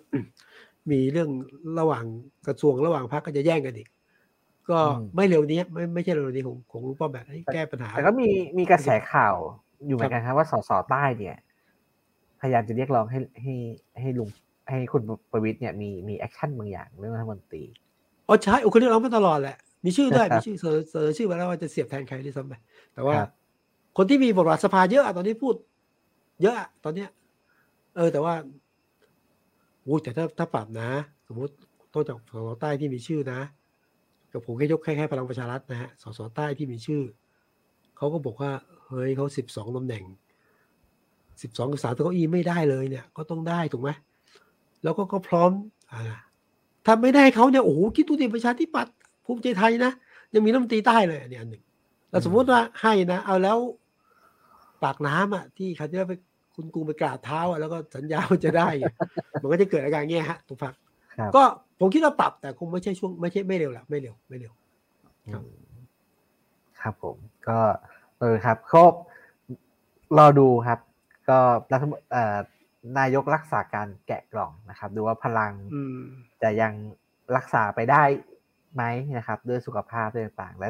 มีเรื่องระหว่างกระทรวงระหว่างพรรคก็จะแย่งกันอีก ก็ไม่เร็วนี้ไม่ไม่ใช่เร็วนี้ของของลุงป้อมแบบแก้ปัญหา แต่ก็มีมีกระแสข่าวอยู่เหมือนกันครับว่าสสใต้เนี่ย พยายามจะเรียกร้องให้ให้ให้ลุงให้คุณประวิตรเนี่ยมีมี action บางอย่างเรื่องรัฐมนตรีอ๋อใช่โอ้คนเรียกร้องมาตลอดแหละมีชื่อด้วยมีชื่อเสอเสอชื่อมาแล้วว่าจะเสียบแทนใครด้วยซ้ำไปแต่ว่า คนที่มีบทบาทสภาเยอะตอนนี้พูด เยอะตอนเนี้ย เออ แต่ว่าโอ้แต่ถ้าถ้าปรับนะ สมมติต้นจากสสใต้ที่มีชื่อนะ กับผมแค่ยกแค่แค่พลังประชารัฐนะฮะสสใต้ที่มีชื่อ เขาก็บอกว่า เฮ้ยเขาสิบสองตำแหน่งสิบสองกับสามตัวเก้าอี้ไม่ได้เลยเนี่ย ก็ต้องได้ถูกไหมแล้วก็ก็พร้อมอ่าถ้าไม่ได้เขาเนี่ยโอ้โหคิดดูดิประชาธิปัตย์ภูมิใจไทยนะยังมีรัฐมนตรีใต้เลยอันนี้อันหนึ่งแล้วสมมติว่าให้นะเอาแล้วปากน้ำอะที่เขาจะไปคุณกูไปกราบเท้าอะแล้วก็สัญญาว่าจะได้ มันก็จะเกิดอาการเงี้ยฮะทุกฝักก็ ผมคิดว่าปรับแต่คงไม่ใช่ช่วงไม่ใช่ไม่เร็วแหละไม่เร็วไม่เร็ว ครับ ครับผม ก็เออครับครบรอดูครับ ก็รัฐเอ่อนายกรักษาการแกะกล่องนะครับ ดูว่าพลังจะยังรักษาไปได้ไหมนะครับ ด้วยสุขภาพต่างๆและ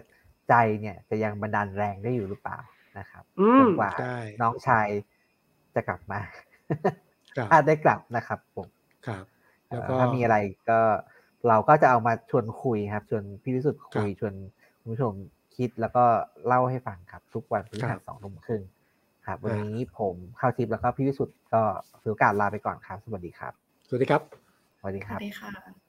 ใจเนี่ยจะยังบันดาลแรงได้อยู่หรือเปล่านะครับจนกว่าน้องชายจะกลับมาถ้าได้กลับนะครับผมครับ แล้วก็ถ้ามีอะไรก็เราก็จะเอามาชวนคุยครับ ชวนพี่วิสุทธ์คุยชวนคุณผู้ชมคิดแล้วก็เล่าให้ฟังครับ ทุกวันพฤหัสสองทุ่มครึ่งครับ วันนี้ผมเข้าทิปแล้วก็พี่วิสุทธ์ก็ถือโอกาสลาไปก่อนครับ สวัสดีครับ สวัสดีครับ สวัสดีครับสวัสดีค่ะ